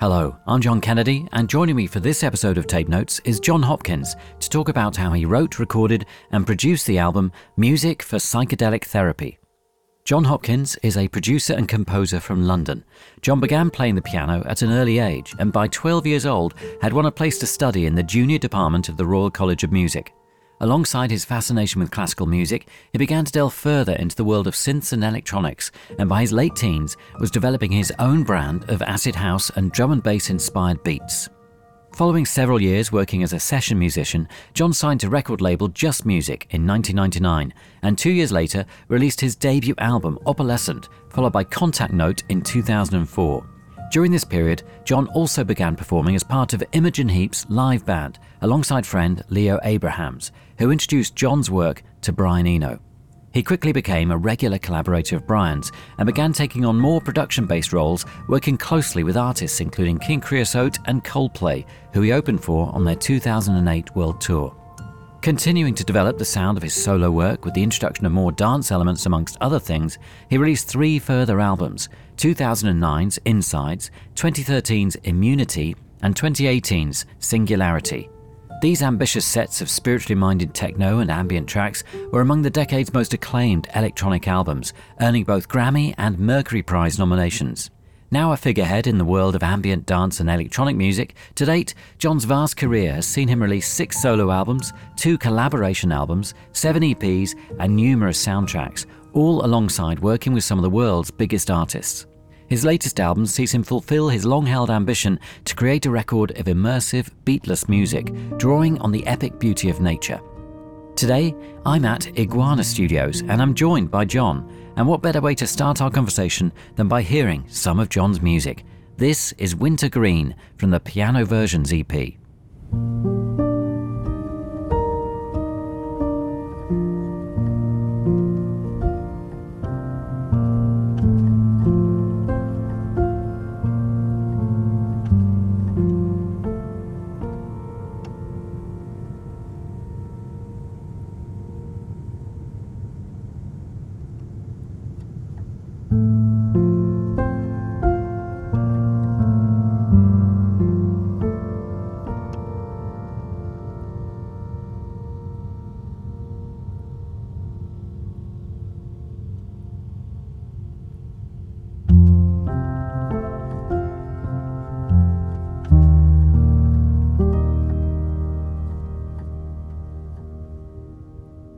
Hello, I'm John Kennedy, and joining me for this episode of Tape Notes is Jon Hopkins to talk about how he wrote, recorded, and produced the album Music for Psychedelic Therapy. Jon Hopkins is a producer and composer from London. John began playing the piano at an early age and by 12 years old had won a place to study in the junior department of the Royal College of Music. Alongside his fascination with classical music, he began to delve further into the world of synths and electronics, and by his late teens was developing his own brand of acid house and drum and bass inspired beats. Following several years working as a session musician, John signed to record label Just Music in 1999, and two years later released his debut album Opalescent, followed by Contact Note in 2004. During this period, John also began performing as part of Imogen Heap's live band alongside friend Leo Abrahams, who introduced John's work to Brian Eno. He quickly became a regular collaborator of Brian's and began taking on more production based roles, working closely with artists including King Creosote and Coldplay, who he opened for on their 2008 world tour. Continuing to develop the sound of his solo work with the introduction of more dance elements amongst other things, he released three further albums 2009's Insides, 2013's Immunity, and 2018's Singularity. These ambitious sets of spiritually minded techno and ambient tracks were among the decade's most acclaimed electronic albums, earning both Grammy and Mercury Prize nominations. Now a figurehead in the world of ambient dance and electronic music, to date, John's vast career has seen him release six solo albums, two collaboration albums, seven EPs, and numerous soundtracks, all alongside working with some of the world's biggest artists. His latest album sees him fulfill his long held ambition to create a record of immersive, beatless music, drawing on the epic beauty of nature. Today, I'm at Iguana Studios and I'm joined by John. And what better way to start our conversation than by hearing some of John's music? This is Wintergreen from the Piano Versions EP.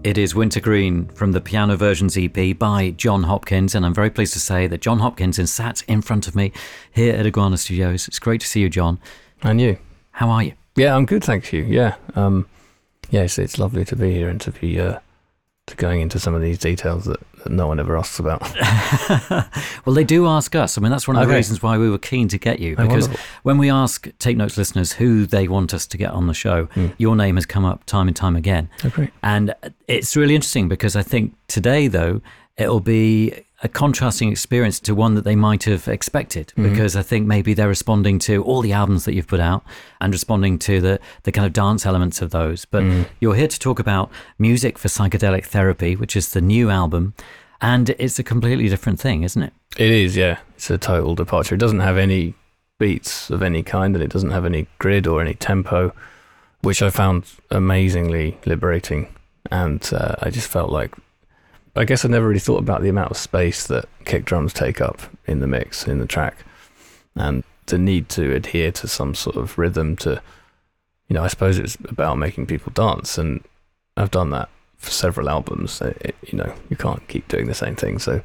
It is Wintergreen from the Piano Versions EP by Jon Hopkins, and I'm very pleased to say that Jon Hopkins is sat in front of me here at Iguana Studios. It's great to see you, John. And you? How are you? Yeah, I'm good, thank you. Yeah, um, yes, it's lovely to be here and to be uh, to going into some of these details that, that no one ever asks about. well, they do ask us. I mean, that's one of okay. the reasons why we were keen to get you because oh, when we ask Tape Notes listeners who they want us to get on the show, mm. your name has come up time and time again. Okay. Oh, and it's really interesting because I think today, though, it'll be a contrasting experience to one that they might have expected mm-hmm. because I think maybe they're responding to all the albums that you've put out and responding to the, the kind of dance elements of those. But mm. you're here to talk about Music for Psychedelic Therapy, which is the new album. And it's a completely different thing, isn't it? It is, yeah. It's a total departure. It doesn't have any beats of any kind and it doesn't have any grid or any tempo, which I found amazingly liberating. And uh, I just felt like I guess I never really thought about the amount of space that kick drums take up in the mix, in the track, and the need to adhere to some sort of rhythm to, you know, I suppose it's about making people dance. And I've done that for several albums. It, you know, you can't keep doing the same thing. So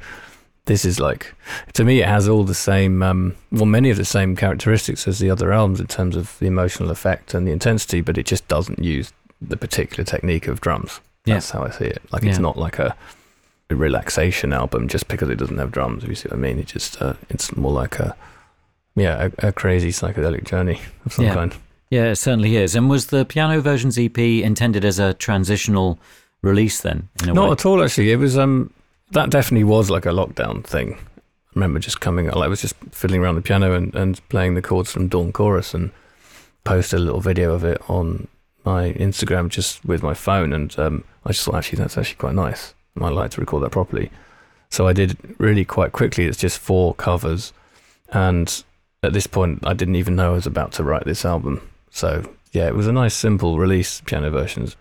this is like, to me, it has all the same, um, well, many of the same characteristics as the other albums in terms of the emotional effect and the intensity, but it just doesn't use the particular technique of drums. That's yeah. how I see it. Like, it's not like a, relaxation album just because it doesn't have drums. If you see what I mean, it just uh, it's more like a yeah a, a, crazy psychedelic journey of some yeah. kind. Yeah, it certainly is. And was the piano versions EP intended as a transitional release then? Not way? at all, actually. It was um that definitely was like a lockdown thing. I remember just coming, I was just fiddling around the piano and, and playing the chords from Dawn Chorus and posted a little video of it on my Instagram just with my phone. And um, I just thought, actually, that's actually quite nice. I like to record that properly. So I did really quite quickly. It's just four covers. And at this point, I didn't even know I was about to write this album. So yeah, it was a nice, simple release, piano versions.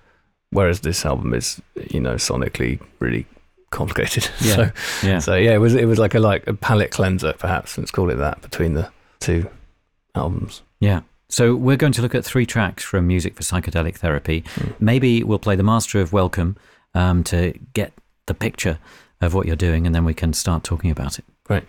Whereas this album is, you know, sonically really complicated. Yeah. so yeah. So yeah, it was it was like a like a palate cleanser, perhaps. Let's call it that between the two albums. Yeah. So we're going to look at three tracks from Music for Psychedelic Therapy. Mm. Maybe we'll play the Master of Welcome um, to get the picture of what you're doing, and then we can start talking about it. Great.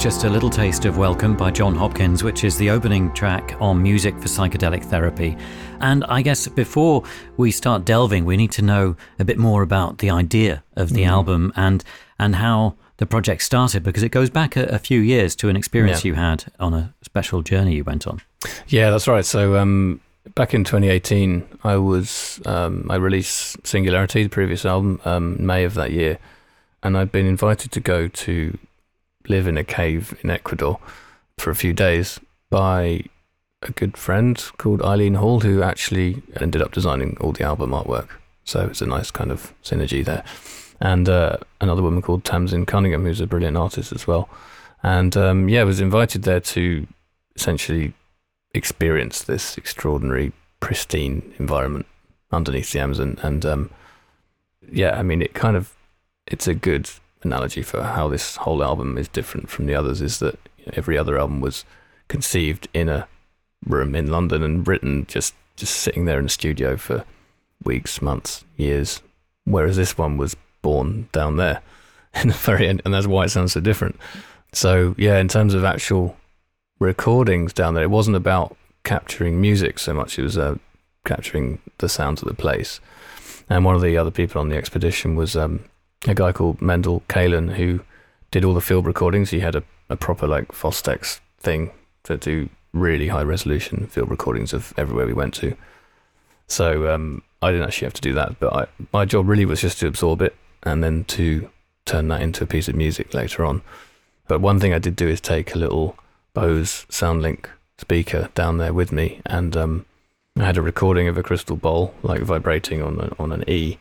Just a little taste of Welcome by Jon Hopkins, which is the opening track on Music for Psychedelic Therapy. And I guess before we start delving, we need to know a bit more about the idea of the mm. album and and how the project started because it goes back a, a few years to an experience yeah. you had on a special journey you went on. Yeah, that's right. So um, back in 2018, I was um, I released Singularity, the previous album, um, May of that year, and I'd been invited to go to live in a cave in Ecuador for a few days by a good friend called Eileen Hall, who actually ended up designing all the album artwork. So it's a nice kind of synergy there. And uh, another woman called Tamsin Cunningham, who's a brilliant artist as well. And um, yeah, was invited there to essentially experience this extraordinary, pristine environment underneath the Amazon. And um, yeah, I mean, it kind of it's a good analogy for how this whole album is different from the others is that every other album was conceived in a room in London and written just just sitting there in a studio for weeks, months, years, whereas this one was born down there in the very end, and that's why it sounds so different. So yeah, in terms of actual recordings down there, it wasn't about capturing music so much; it was uh, capturing the sounds of the place. And one of the other people on the expedition was um, a guy called Mendel Kaelen who did all the field recordings. He had a, a proper like Fostex thing to do really high resolution field recordings of everywhere we went to. So um, I didn't actually have to do that, but I, my job really was just to absorb it and then to turn that into a piece of music later on. But one thing I did do is take a little Bose SoundLink speaker down there with me, and um, I had a recording of a crystal bowl like vibrating on a, on an E,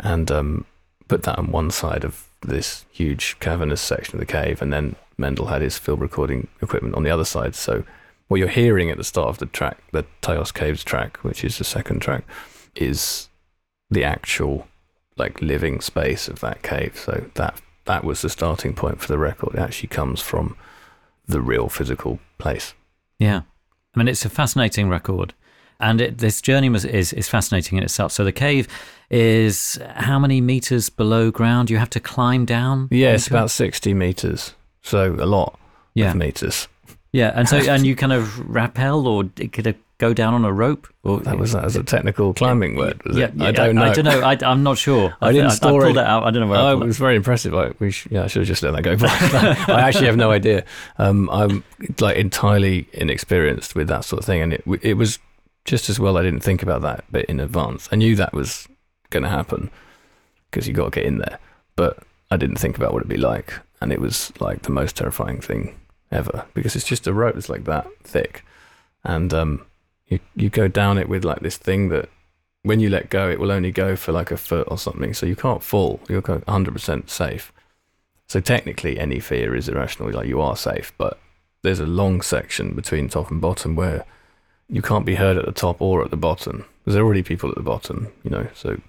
and um, put that on one side of this huge cavernous section of the cave, and then Mendel had his field recording equipment on the other side. So what you're hearing at the start of the track, the Tayos Caves track, which is the second track, is the actual like living space of that cave. So that that was the starting point for the record. It actually comes from the real physical place. Yeah. I mean, it's a fascinating record and it, this journey was, is is fascinating in itself. So the cave is how many meters below ground? You have to climb down. Yeah, it's about sixty meters, so a lot yeah. of meters. Yeah, and so and you kind of rappel or could go down on a rope? Or that was that as a technical climbing word. yeah, yeah, I don't know. I don't know. I, am not sure. I, I didn't store I, pulled it. out. I don't know where. Oh, it was very impressive. I, we sh- yeah, I should have just let that go. I actually have no idea. Um, I'm like entirely inexperienced with that sort of thing, and it it was just as well I didn't think about that bit in advance. I knew that was going to happen because you got to get in there, but I didn't think about what it'd be like, and it was like the most terrifying thing ever because it's just a rope that's like that thick, and um, you you go down it with like this thing that when you let go, it will only go for like a foot or something. So you can't fall. You're 100% safe. So technically, any fear is irrational. Like you are safe, but there's a long section between top and bottom where you can't be heard at the top or at the bottom. There's already people at the bottom, you know. So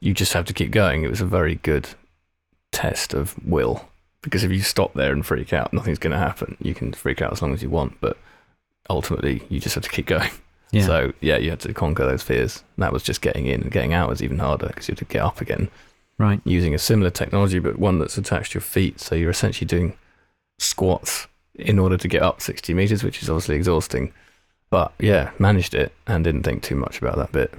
you just have to keep going. It was a very good test of will because if you stop there and freak out, nothing's going to happen. You can freak out as long as you want, but ultimately, you just have to keep going. Yeah. So yeah, you had to conquer those fears. And that was just getting in and getting out was even harder because you had to get up again. Right. Using a similar technology, but one that's attached to your feet. So you're essentially doing squats in order to get up 60 meters, which is obviously exhausting. But yeah, managed it and didn't think too much about that bit.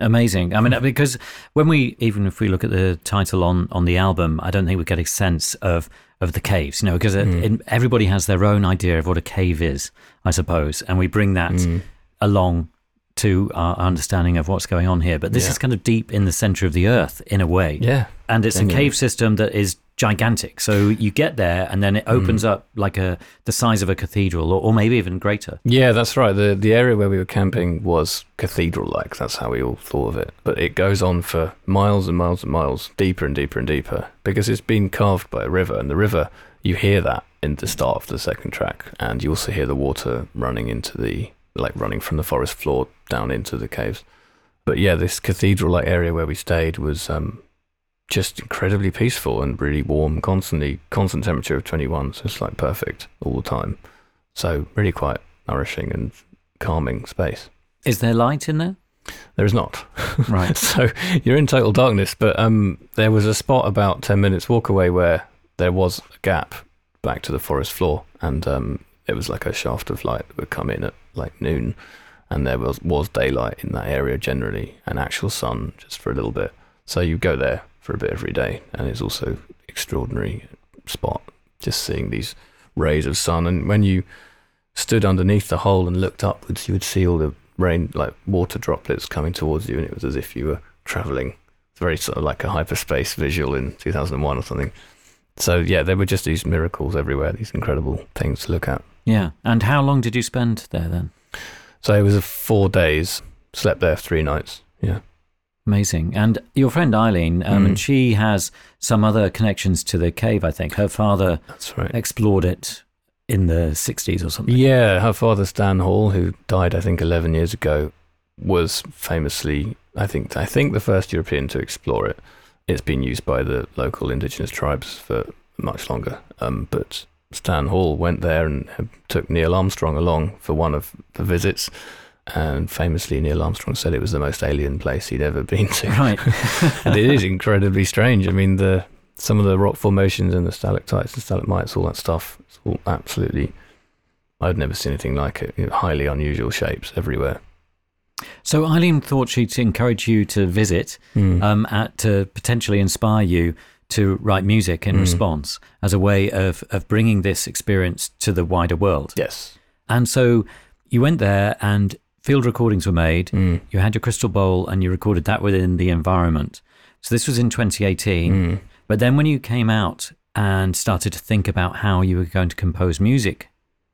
Amazing. I mean, because when we, even if we look at the title on, on the album, I don't think we get a sense of, of the caves, you know, because mm. everybody has their own idea of what a cave is, I suppose. And we bring that mm. along to our understanding of what's going on here. But this yeah. is kind of deep in the center of the earth in a way. Yeah. And it's Genuinely. a cave system that is gigantic. So you get there and then it opens mm. up like a the size of a cathedral or, or, maybe even greater. Yeah, that's right. The the area where we were camping was cathedral like. That's how we all thought of it. But it goes on for miles and miles and miles, deeper and deeper and deeper because it's been carved by a river and the river you hear that in the start of the second track and you also hear the water running into the like running from the forest floor down into the caves. But yeah, this cathedral like area where we stayed was um, just incredibly peaceful and really warm, constantly constant temperature of 21, so it's like perfect all the time. So really quite nourishing and calming space. Is there light in there? There is not. Right. so you're in total darkness, but um, there was a spot about 10 minutes walk away where there was a gap back to the forest floor, and um, it was like a shaft of light that would come in at like noon, and there was was daylight in that area generally, and actual sun just for a little bit. So you go there for a bit every day, and it's also extraordinary spot just seeing these rays of sun. And when you stood underneath the hole and looked upwards, you would see all the rain, like water droplets coming towards you, and it was as if you were traveling. It's very sort of like a hyperspace visual in 2001 or something. So yeah, there were just these miracles everywhere, these incredible things to look at. Yeah. And how long did you spend there then? So it was four days. Slept there three nights. Yeah. Amazing. And your friend Eileen, um, mm. and she has some other connections to the cave, I think. Her father That's right. explored it in the 60s or something. Yeah. Her father, Stan Hall, who died, I think, 11 years ago, was famously, I think, I think the first European to explore it. It's been used by the local indigenous tribes for much longer. Um, but Stan Hall went there and took Neil Armstrong along for one of the visits. And famously, Neil Armstrong said it was the most alien place he'd ever been to. Right. and it is incredibly strange. I mean, the some of the rock formations and the stalactites and stalagmites, all that stuff, it's all absolutely. I'd never seen anything like it. You know, highly unusual shapes everywhere. So Eileen thought she'd encourage you to visit mm. um, at, to potentially inspire you to write music in mm. response as a way of, of bringing this experience to the wider world. Yes. And so you went there and field recordings were made. Mm. You had your crystal bowl and you recorded that within the environment. So this was in 2018. Mm. But then when you came out and started to think about how you were going to compose music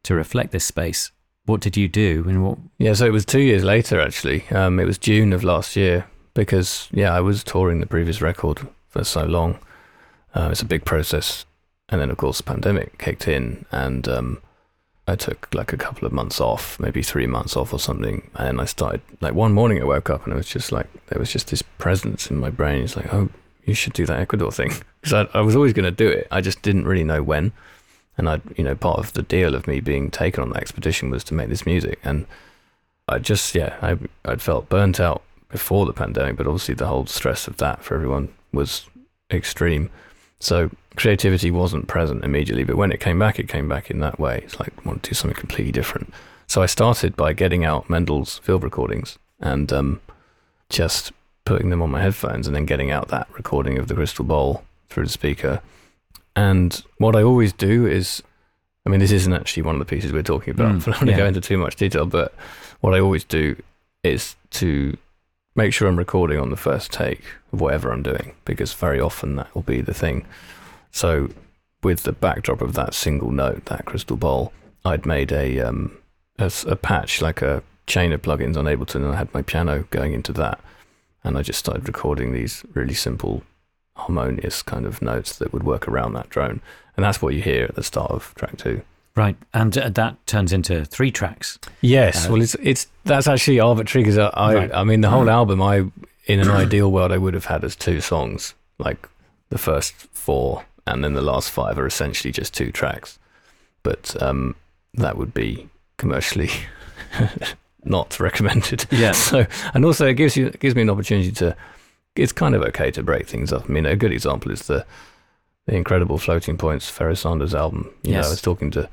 to reflect this space, what did you do? And what? Yeah, so it was two years later actually. Um, it was June of last year because yeah, I was touring the previous record for so long. Uh, it's a big process, and then of course the pandemic kicked in, and um, I took like a couple of months off, maybe three months off or something, and I started like one morning I woke up and it was just like there was just this presence in my brain. It's like, oh, you should do that Ecuador thing because I, I was always going to do it. I just didn't really know when and I, you know, part of the deal of me being taken on that expedition was to make this music, and I just, yeah, I, I'd felt burnt out before the pandemic, but obviously the whole stress of that for everyone was extreme. So creativity wasn't present immediately, but when it came back, it came back in that way. It's like I want to do something completely different. So I started by getting out Mendel's field recordings and um, just putting them on my headphones, and then getting out that recording of the crystal bowl through the speaker and what I always do is, I mean, this isn't actually one of the pieces we're talking about, mm, so I don't want to yeah. go into too much detail, but what I always do is to make sure I'm recording on the first take of whatever I'm doing, because very often that will be the thing. So, with the backdrop of that single note, that crystal bowl, I'd made a, um, a, a patch, like a chain of plugins on Ableton, and I had my piano going into that. and I just started recording these really simple, harmonious kind of notes that would work around that drone, and that's what you hear at the start of track two. Right, and uh, that turns into three tracks. Yes, Uh, well, it's it's that's actually arbitrary because I, I Right. I mean the whole album I in an ideal world I would have had as two songs, like the first four and then the last five are essentially just two tracks, but um, that would be commercially not recommended. Yeah. So and also it gives you it gives me an opportunity to. It's kind of okay to break things up. I mean, a good example is the the incredible Floating Points Pharoah Sanders album. You know, I was talking to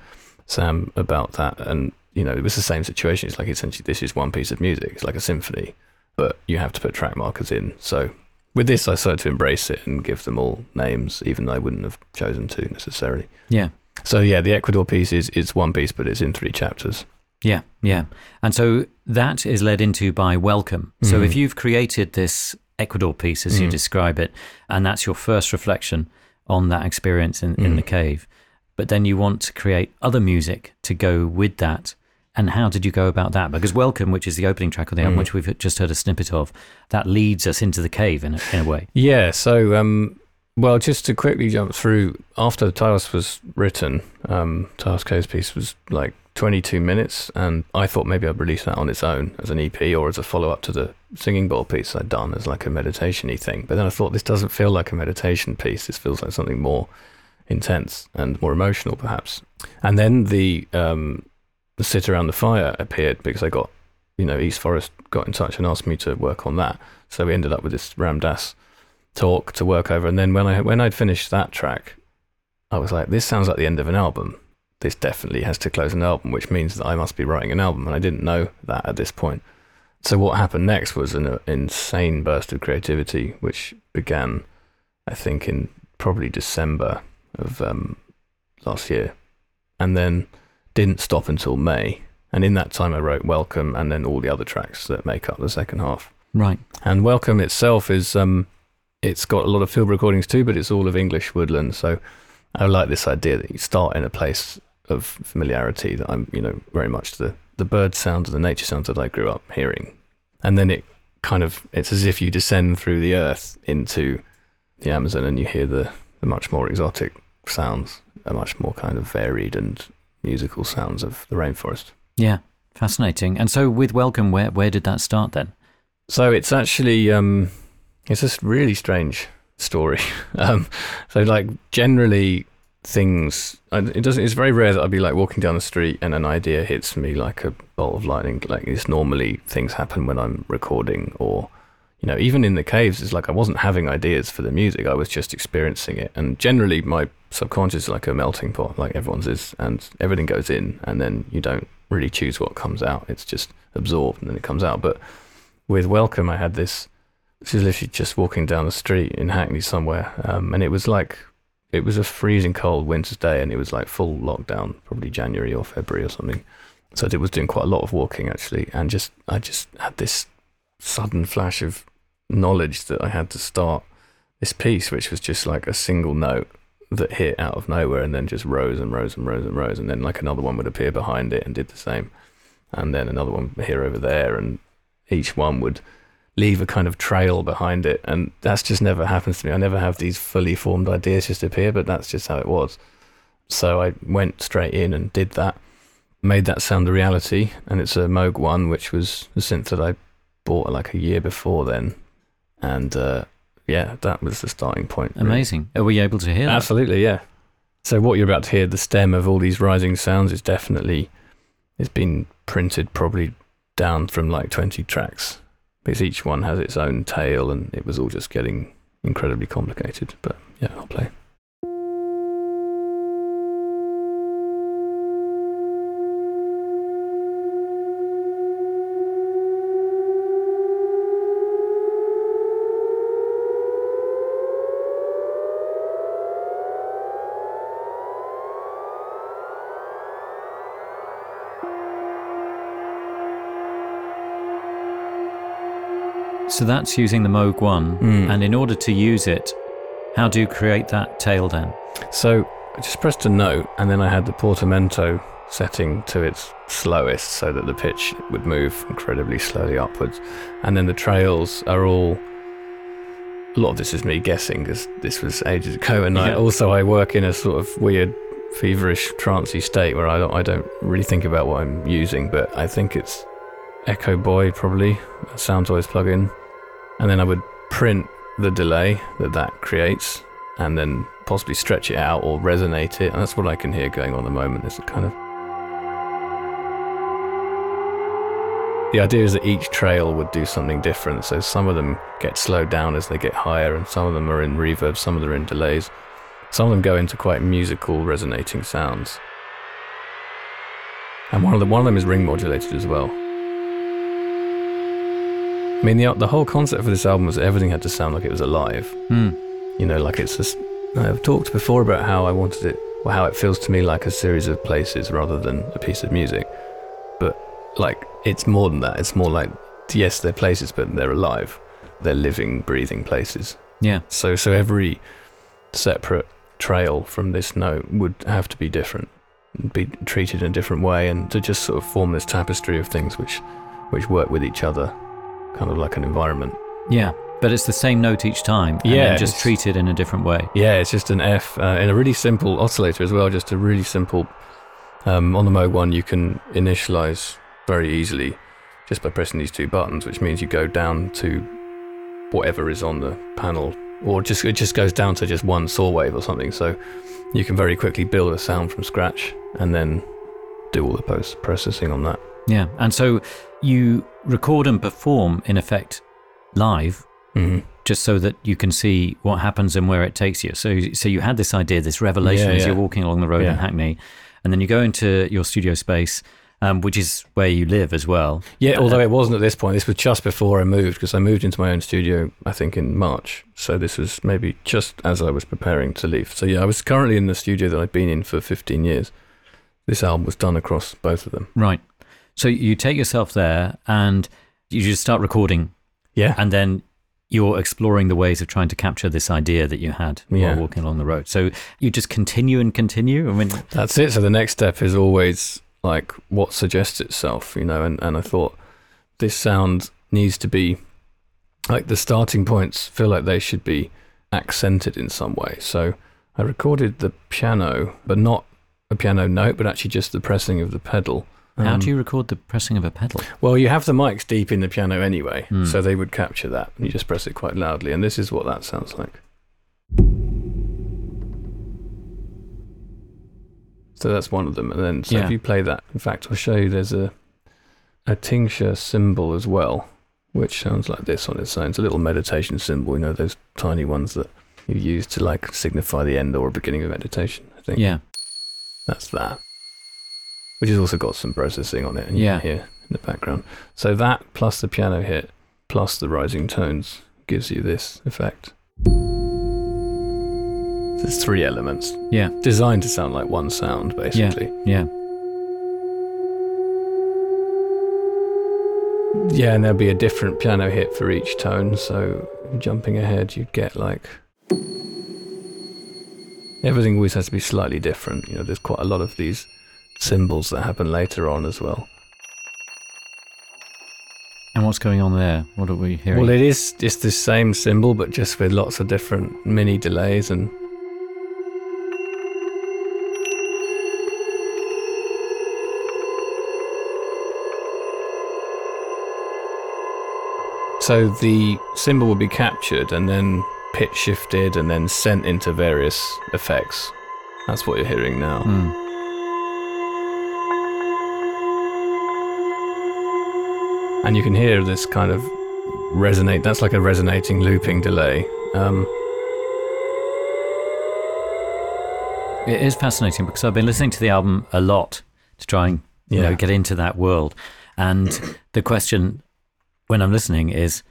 Sam about that, and you know, it was the same situation. It's like essentially this is one piece of music. It's like a symphony, but you have to put track markers in. So with this, I started to embrace it and give them all names, even though I wouldn't have chosen to necessarily. Yeah, So yeah, the Ecuador piece is is one piece, but it's in three chapters. yeah, yeah. And so that is led into by Welcome. So Mhm. if you've created this Ecuador piece, as you Mhm. describe it, and that's your first reflection on that experience in, in Mhm. the cave, but then you want to create other music to go with that. And how did you go about that? Because Welcome, which is the opening track of the album, Mhm. which we've just heard a snippet of, that leads us into the cave in a, in a way. Yeah. So, um, well, just to quickly jump through, after Tayos was written, um, Tayos Cave's piece was like 22 minutes, and I thought maybe I'd release that on its own as an EP or as a follow up to the singing bowl piece I'd done as like a meditation y thing. But then I thought this doesn't feel like a meditation piece. This feels like something more intense and more emotional, perhaps. And then the um, the sit around the fire appeared because I got, you know, East Forest got in touch and asked me to work on that. So we ended up with this Ram Dass talk to work over. And then when I when I'd finished that track, I was like, this sounds like the end of an album. This definitely has to close an album, which means that I must be writing an album. And I didn't know that at this point. So what happened next was an uh, insane burst of creativity, which began, I think, in probably December of um, last year, and then didn't stop until May. And in that time, I wrote Welcome and then all the other tracks that make up the second half. Right. And Welcome itself is um, it's got a lot of field recordings too, but it's all of English woodland. So I like this idea that you start in a place of familiarity that I'm, you know, very much the the bird sounds and the nature sounds that I grew up hearing, and then it kind of it's as if you descend through the earth into the Amazon and you hear the the much more exotic sounds, a much more kind of varied and musical sounds of the rainforest. Yeah. Fascinating. And so with Welcome, where, where did that start then? So it's actually um, it's just really strange story. um, so like generally things, it doesn't. It's very rare that I'd be like walking down the street and an idea hits me like a bolt of lightning. Like it's normally things happen when I'm recording or. You know, even in the caves, it's like I wasn't having ideas for the music. I was just experiencing it. And generally, my subconscious is like a melting pot, like everyone's is, and everything goes in, and then you don't really choose what comes out. It's just absorbed, and then it comes out. But with Welcome, I had this. This is literally just walking down the street in Hackney somewhere, um, and it was like it was a freezing cold winter's day, and it was like full lockdown, probably January or February or something. So I was doing quite a lot of walking actually, and just I just had this sudden flash of knowledge that I had to start this piece, which was just like a single note that hit out of nowhere and then just rose and rose and rose and rose, and then like another one would appear behind it and did the same, and then another one here over there, and each one would leave a kind of trail behind it, and that's just never happens to me. I never have these fully formed ideas just appear, but that's just how it was. So I went straight in and did that, made that sound a reality, and it's a Moog One, which was a synth that I bought like a year before then, and uh, yeah, that was the starting point. really. Amazing. Are we able to hear that? Absolutely, yeah. So what you're about to hear, the stem of all these rising sounds, is definitely it's been printed probably down from like 20 tracks because each one has its own tail, and it was all just getting incredibly complicated. But yeah, I'll play. So that's using the Moog One. Mm. And in order to use it, how do you create that tail then? So I just pressed a note, and then I had the portamento setting to its slowest so that the pitch would move incredibly slowly upwards. And then the trails are all. A lot of this is me guessing because this was ages ago, and I, also I work in a sort of weird, feverish, trancey state where I don't, I don't really think about what I'm using, but I think it's EchoBoy probably, a Soundtoys plugin, and then I would print the delay that that creates, and then possibly stretch it out or resonate it, and that's what I can hear going on at the moment. Is a kind of the idea is that each trail would do something different. So some of them get slowed down as they get higher, and some of them are in reverb, some of them are in delays. Some of them go into quite musical, resonating sounds. And one of them, one of them is ring modulated as well. I mean, the the whole concept for this album was everything had to sound like it was alive. Hmm. You know, like it's just. I've talked before about how I wanted it, or how it feels to me like a series of places rather than a piece of music. But like, it's more than that. It's more like, yes, they're places, but they're alive. They're living, breathing places. Yeah. So, so every separate trail from this note would have to be different, be treated in a different way, and to just sort of form this tapestry of things which, which work with each other, kind of like an environment. Yeah. But it's the same note each time. And Yeah, just treated in a different way. Yeah, it's just an F uh, in a really simple oscillator as well. Just a really simple. Um, on the Moog one, you can initialize very easily just by pressing these two buttons, which means you go down to whatever is on the panel, or just it just goes down to just one saw wave or something. So you can very quickly build a sound from scratch and then do all the post processing on that. Yeah. And so you record and perform, in effect, live hmm just so that you can see what happens and where it takes you. So, so you had this idea, this revelation Yeah, as yeah. you're walking along the road in Hackney, and then you go into your studio space, um, which is where you live as well. Yeah, although it wasn't at this point. This was just before I moved because I moved into my own studio, I think, in March. So this was maybe just as I was preparing to leave. So yeah, I was currently in the studio that I'd been in for 15 years. This album was done across both of them. Right. So you take yourself there and you just start recording, Yeah. and then you're exploring the ways of trying to capture this idea that you had Yeah. while walking along the road. So you just continue and continue. I mean, That's it. So the next step is always like what suggests itself, you know, and, and I thought this sound needs to be like the starting points feel like they should be accented in some way. So I recorded the piano, but not a piano note, but actually just the pressing of the pedal. How Um, do you record the pressing of a pedal? Well, you have the mics deep in the piano anyway, Hmm. so they would capture that. You just press it quite loudly, and this is what that sounds like. So that's one of them, and then so Yeah. if you play that, in fact, I'll show you. There's a a tingsha cymbal as well, which sounds like this on its own. It's a little meditation cymbal, you know, those tiny ones that you use to like signify the end or beginning of meditation. I think Yeah. that's that. Which has also got some processing on it, and Yeah. here in the background. So that plus the piano hit plus the rising tones gives you this effect. There's three elements Yeah. designed to sound like one sound, basically. Yeah. Yeah, and there'll be a different piano hit for each tone. So jumping ahead, you'd get like everything always has to be slightly different. You know, there's quite a lot of these cymbals that happen later on as well. And what's going on there? What are we hearing? Well, it is just the same cymbal, but just with lots of different mini delays and. So the cymbal will be captured and then pitch shifted and then sent into various effects. That's what you're hearing now. Hmm. And you can hear this kind of resonate. That's like a resonating looping delay. Um, It is fascinating because I've been listening to the album a lot to try and you Yeah. know get into that world. And the question when I'm listening is,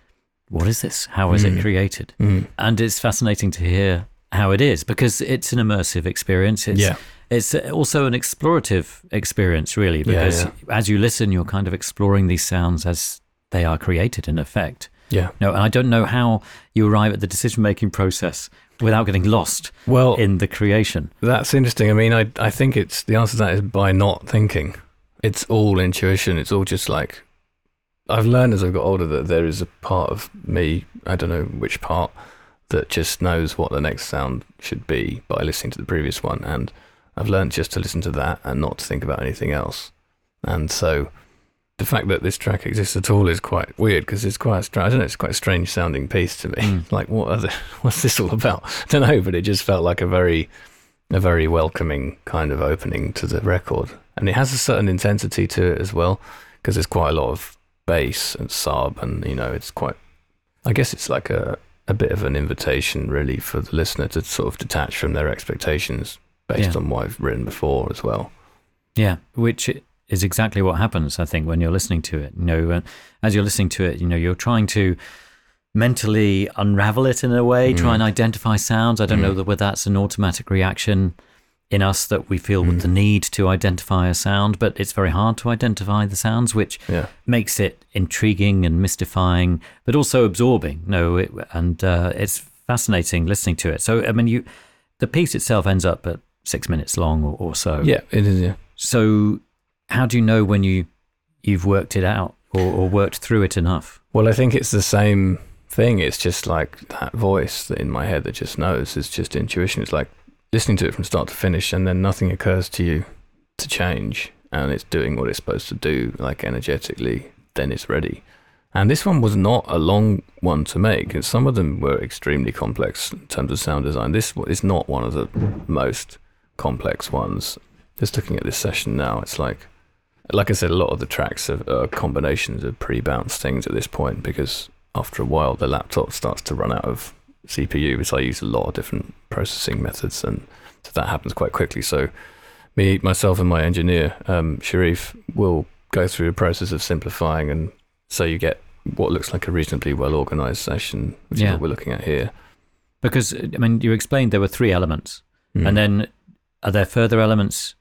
what is this? How is it Mm. created? mm, And it's fascinating to hear how it is because it's an immersive experience. It's, yeah, it's also an explorative experience, really, Yeah, because yeah. as you listen, you're kind of exploring these sounds as they are created in effect. Yeah. No, and I don't know how you arrive at the decision making process without getting lost Well, in the creation. That's interesting. I mean, I I think it's the answer to that is by not thinking. It's all intuition. It's all just like I've learned as I've got older that there is a part of me, I don't know which part, that just knows what the next sound should be by listening to the previous one. And I've learned just to listen to that and not to think about anything else. And so the fact that this track exists at all is quite weird because it's quite, I don't know, it's quite a strange sounding piece to me. Mm. like, what the, what's this all about? I don't know, but it just felt like a very, a very welcoming kind of opening to the record. And it has a certain intensity to it as well because there's quite a lot of bass and sub and you know it's quite i guess it's like a, a bit of an invitation really for the listener to sort of detach from their expectations based Yeah. on what i've written before as well Yeah, which is exactly what happens, I think, when you're listening to it. You know, uh, as you're listening to it, you know, you're trying to mentally unravel it in a way, try Mm. and identify sounds. I don't know Mm. that whether that's an automatic reaction in us that we feel Mm. the need to identify a sound, but it's very hard to identify the sounds, which yeah makes it intriguing and mystifying, but also absorbing. No, it, and uh, it's fascinating listening to it. So, I mean, you, the piece itself ends up at six minutes long or, or so. yeah it is yeah. So, how do you know when you you've worked it out or, or worked through it enough? well i think it's the same thing. It's just like that voice in my head that just knows. It's just intuition. It's like listening to it from start to finish and then nothing occurs to you to change and it's doing what it's supposed to do like energetically then it's ready. And this one was not a long one to make. And some of them were extremely complex in terms of sound design. This is not one of the most complex ones just looking at this session now it's like like i said a lot of the tracks are, are combinations of pre-bounced things at this point because after a while the laptop starts to run out of cpu because i use a lot of different processing methods and so that happens quite quickly so me myself and my engineer um, sharif will go through a process of simplifying and so you get what looks like a reasonably well organized session which Yeah. is what we're looking at here Because I mean, you explained there were three elements, Mm. and then are there further elements?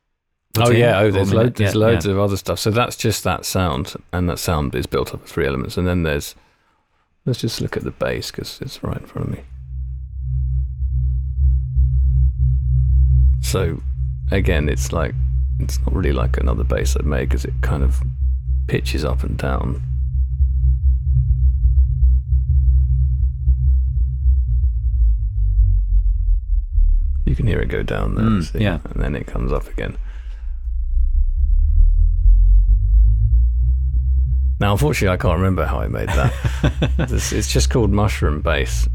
Oh yeah, oh there's, I mean, load, there's yeah, loads yeah. of other stuff. So that's just that sound, and that sound is built up of three elements. And then there's, let's just look at the bass because it's right in front of me. So again, it's like it's not really like another bass I've made because it kind of pitches up and down. You can hear it go down there, Mm, yeah. and then it comes up again. Now, unfortunately, I can't remember how I made that. it's, it's just called mushroom bass.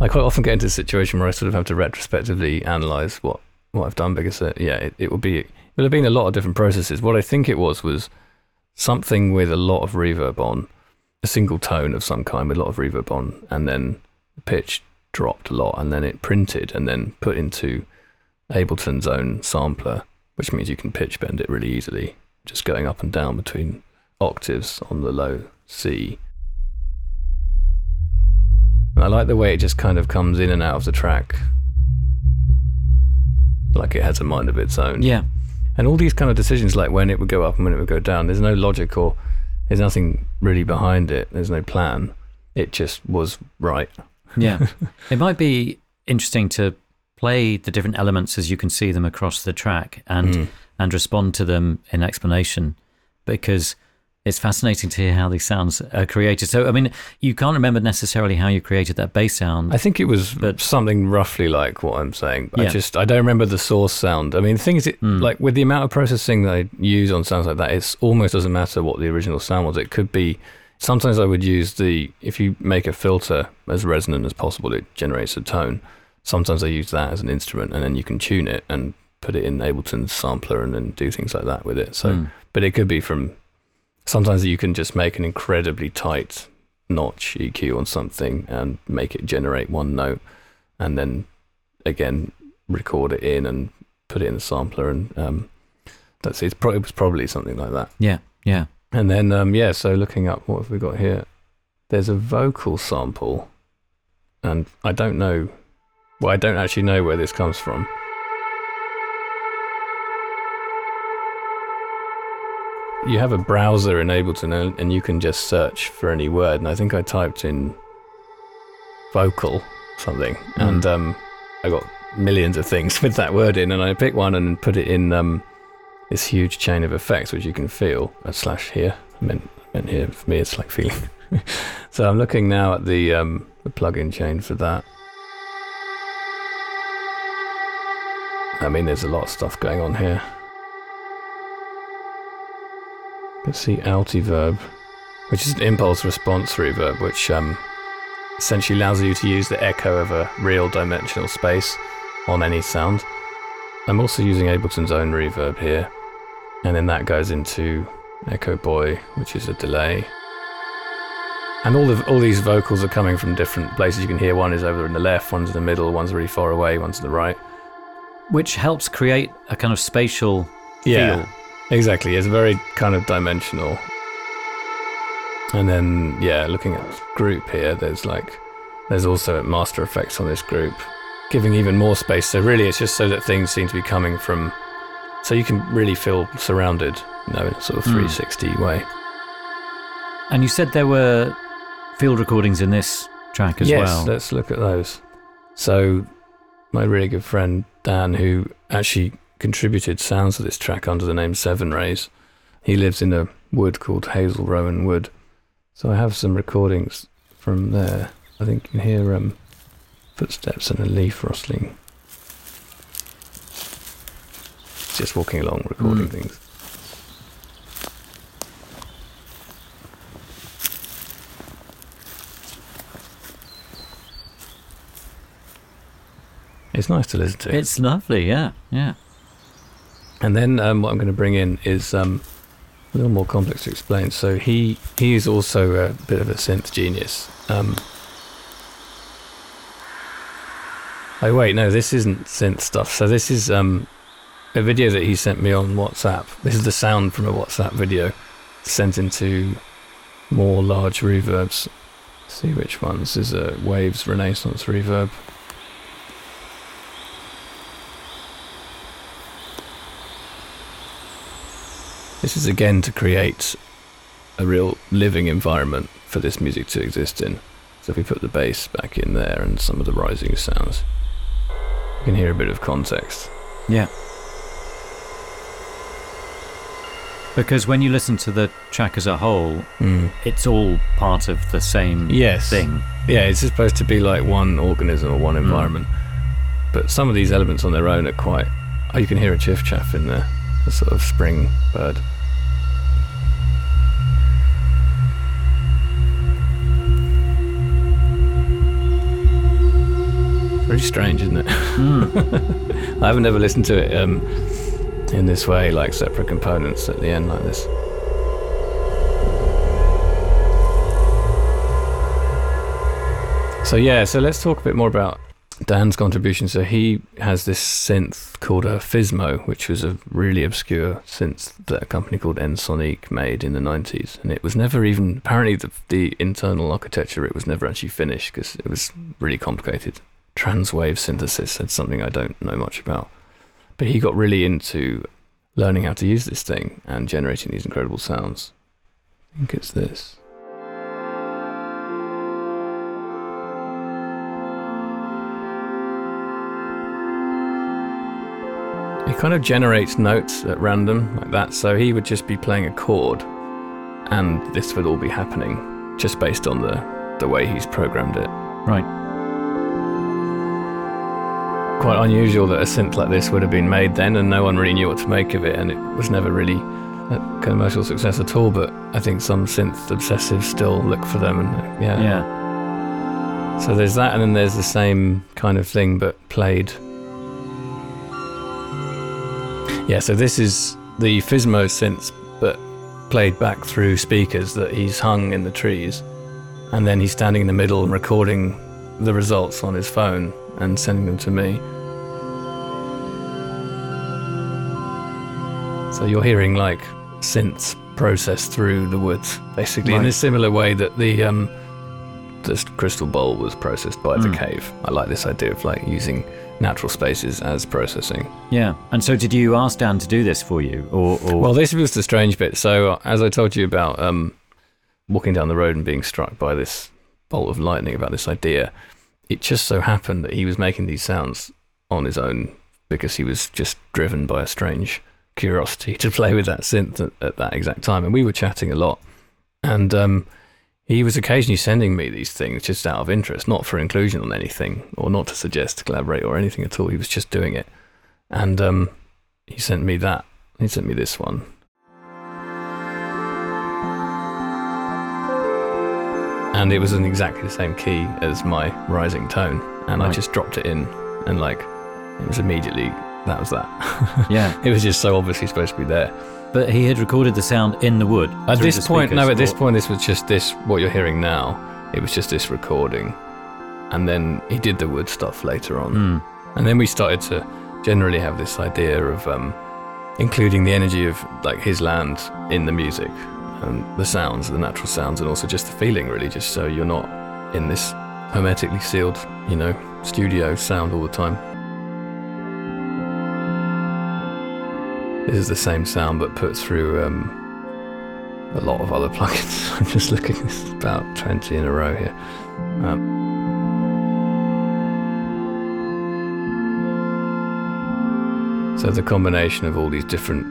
I quite often get into a situation where I sort of have to retrospectively analyze what, what I've done because, uh, yeah, it, it would be it would have been a lot of different processes. What I think it was was something with a lot of reverb on, a single tone of some kind with a lot of reverb on, and then the pitch dropped a lot, and then it printed and then put into Ableton's own sampler, which means you can pitch bend it really easily, just going up and down between octaves on the low C. And I like the way it just kind of comes in and out of the track, like it has a mind of its own. Yeah, And all these kind of decisions, like when it would go up and when it would go down, there's no logic or there's nothing really behind it. There's no plan. It just was right. Yeah. it might be interesting to play the different elements as you can see them across the track and Mm. and respond to them in explanation because it's fascinating to hear how these sounds are created. So, I mean, you can't remember necessarily how you created that bass sound. I think it was But- something roughly like what I'm saying. I just I don't remember the source sound. I mean, the thing is, it, Mm. like with the amount of processing that I use on sounds like that, it almost doesn't matter what the original sound was. It could be. Sometimes I would use the if you make a filter as resonant as possible, it generates a tone. Sometimes I use that as an instrument, and then you can tune it and put it in Ableton's sampler and then do things like that with it. So, Mm. but it could be from. Sometimes you can just make an incredibly tight notch EQ on something and make it generate one note, and then again record it in and put it in the sampler, and um, that's it's pro- it was probably something like that. yeah, yeah. And then um, yeah, so looking up what have we got here? There's a vocal sample, and I don't know. Well, I don't actually know where this comes from. you have a browser in Ableton and, and you can just search for any word. And I think I typed in vocal something, and um, I got millions of things with that word in, and I picked one and put it in um, this huge chain of effects, which you can feel. A slash here, I meant, meant here for me, it's like feeling. so I'm looking now at the um, the plugin chain for that. I mean, there's a lot of stuff going on here. Let's see Altiverb, which is an impulse response reverb, which um, essentially allows you to use the echo of a real dimensional space on any sound. I'm also using Ableton's own reverb here, and then that goes into EchoBoy, which is a delay. And all of all these vocals are coming from different places. You can hear one is over in the left, one's in the middle, one's really far away, one's in the right. Which helps create a kind of spatial Yeah. feel. Exactly, it's very kind of dimensional. And then, yeah, looking at group here, there's like, there's also master effects on this group, giving even more space. So really, it's just so that things seem to be coming from, so you can really feel surrounded, you know, in a sort of Mm. 360 way. And you said there were field recordings in this track as yes, well. Yes, let's look at those. So, my really good friend Dan, who actually contributed sounds to this track under the name Seven Rays, he lives in a wood called Hazel Rowan Wood. So I have some recordings from there. I think you can hear um, footsteps and a leaf rustling. Just walking along, recording Mm. things. It's nice to listen to. It's lovely, yeah, yeah. And then um, what I'm going to bring in is um, a little more complex to explain. So he he is also a bit of a synth genius. Um, oh wait, no, this isn't synth stuff. So this is um, a video that he sent me on WhatsApp. This is the sound from a WhatsApp video sent into more large reverbs. see which ones. This is a Waves Renaissance reverb. This is again to create a real living environment for this music to exist in. So if we put the bass back in there and some of the rising sounds, you can hear a bit of context. Yeah. Because when you listen to the track as a whole, it's all part of the same Yes. thing. Yeah, it's supposed to be like one organism or one Mm. environment. But some of these elements on their own are quite. Oh, you can hear a chiff chaff in there, a sort of spring bird. Very strange, isn't it? Mm. I haven't ever listened to it um, in this way, like separate components at the end, like this. So yeah, so let's talk a bit more about Dan's contribution. So he has this synth called a Fizmo, which was a really obscure synth that a company called Ensoniq made in the 90s, and it was never even apparently the, the internal architecture it was never actually finished because it was really complicated. Transwave synthesis. That's something I don't know much about, but he got really into learning how to use this thing and generating these incredible sounds. I think it's this. He kind of generates notes at random like that, so he would just be playing a chord, and this would all be happening just based on the the way he's programmed it. Right. Quite unusual that a synth like this would have been made then, and no one really knew what to make of it, and it was never really a commercial success at all. But I think some synth obsessives still look for them, and yeah. Yeah. So there's that, and then there's the same kind of thing, but played. Yeah, so this is the Fizmo synth, but played back through speakers that he's hung in the trees. And then he's standing in the middle and recording the results on his phone and sending them to me. So you're hearing like synths processed through the woods, basically, in a similar way that the um, this crystal bowl was processed by the cave. I like this idea of like using natural spaces as processing. Yeah. And so, did you ask Dan to do this for you, or, or Well, this was the strange bit. So, uh, as I told you about um, walking down the road and being struck by this bolt of lightning about this idea, it just so happened that he was making these sounds on his own because he was just driven by a strange curiosity to play with that synth at, at that exact time. And we were chatting a lot. And um, he was occasionally sending me these things just out of interest, not for inclusion on anything or not to suggest to collaborate or anything at all. He was just doing it. And um, he sent me that. He sent me this one. And it was in exactly the same key as my rising tone. And I just dropped it in and like it was immediately that was that. yeah. it was just so obviously supposed to be there. But he had recorded the sound in the wood. At this point, no, at this point, this was just this, what you're hearing now. It was just this recording. And then he did the wood stuff later on. Hmm. And then we started to generally have this idea of um, including the energy of like his land in the music and the sounds, the natural sounds, and also just the feeling, really, just so you're not in this hermetically sealed, you know, studio sound all the time. This is the same sound but put through um, a lot of other plugins. I'm just looking, this is about 20 in a row here. Um, so the combination of all these different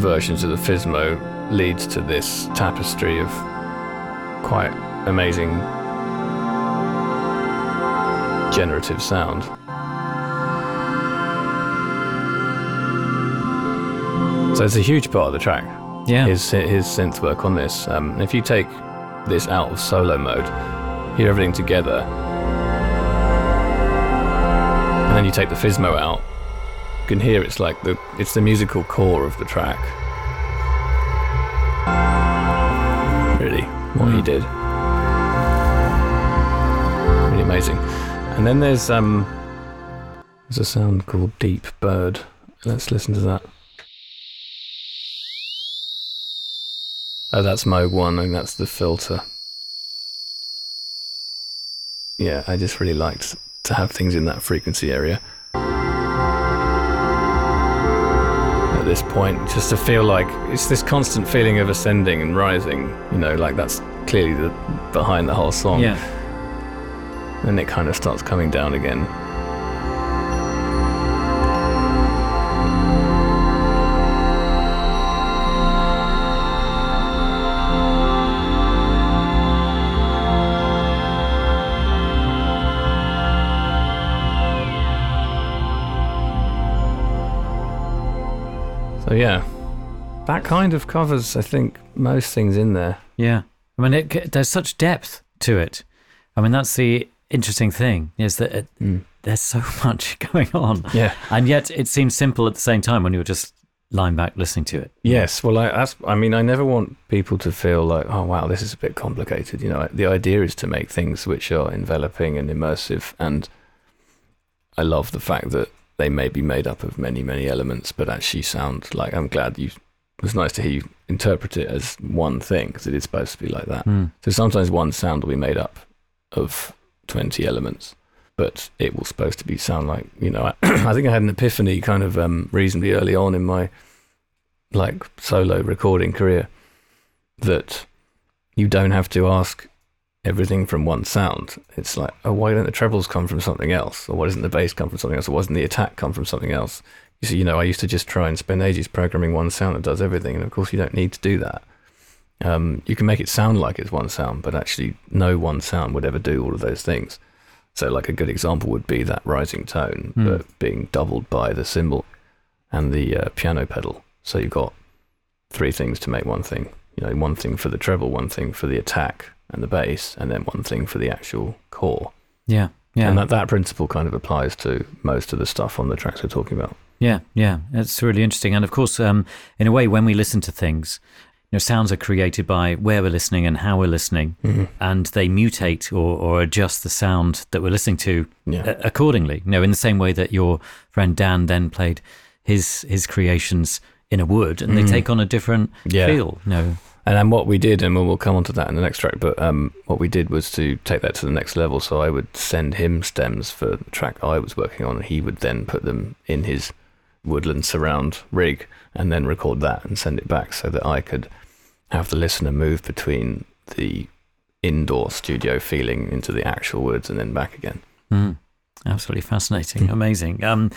versions of the Fizmo leads to this tapestry of quite amazing generative sound. So it's a huge part of the track. Yeah. his his synth work on this. Um, if you take this out of solo mode, hear everything together, and then you take the Fizmo out, you can hear it's like the it's the musical core of the track. What he Mm. did, really amazing. And then there's um, there's a sound called Deep Bird. Let's listen to that. Oh, that's mode one, and that's the filter. Yeah, I just really liked to have things in that frequency area. This point, just to feel like it's this constant feeling of ascending and rising, you know, like that's clearly the behind the whole song. yeah. And it kind of starts coming down again. Yeah, that kind of covers, I think, most things in there. Yeah. I mean, it, there's such depth to it. I mean, that's the interesting thing is that it, hmm. there's so much going on. Yeah. And yet it seems simple at the same time when you're just lying back listening to it. Yes, well, I, that's, I mean, I never want people to feel like, oh, wow, this is a bit complicated. You know, the idea is to make things which are enveloping and immersive. And I love the fact that they may be made up of many, many elements, but actually sound like I'm glad you. It was nice to hear you interpret it as one thing because it is supposed to be like that. Mm. So sometimes one sound will be made up of 20 elements, but it will supposed to be sound like, you know, I, I think I had an epiphany kind of um, reasonably early on in my like solo recording career that you don't have to ask everything from one sound. It's like, oh, why don't the trebles come from something else? Or why doesn't the bass come from something else? Or why doesn't the attack come from something else? You see, you know, I used to just try and spend ages programming one sound that does everything. And of course, you don't need to do that. Um, you can make it sound like it's one sound, but actually, no one sound would ever do all of those things. So, like a good example would be that rising tone, Hmm. but being doubled by the cymbal and the uh, piano pedal. So you've got three things to make one thing. You know, one thing for the treble, one thing for the attack and the bass, and then one thing for the actual core. Yeah. Yeah. And that, that principle kind of applies to most of the stuff on the tracks we're talking about. Yeah, yeah, it's really interesting. And of course, um, in a way, when we listen to things, you know, sounds are created by where we're listening and how we're listening, mm-hmm. and they mutate or, or adjust the sound that we're listening to Yeah. a- accordingly. You know, in the same way that your friend Dan then played his his creations in a wood, and they mm-hmm. take on a different Yeah. feel. You know, And then what we did, and we'll, come on to that in the next track, but um, what we did was to take that to the next level. So I would send him stems for the track I was working on, and he would then put them in his woodland surround rig and then record that and send it back so that I could have the listener move between the indoor studio feeling into the actual woods and then back again. Mm, absolutely fascinating, amazing. Um,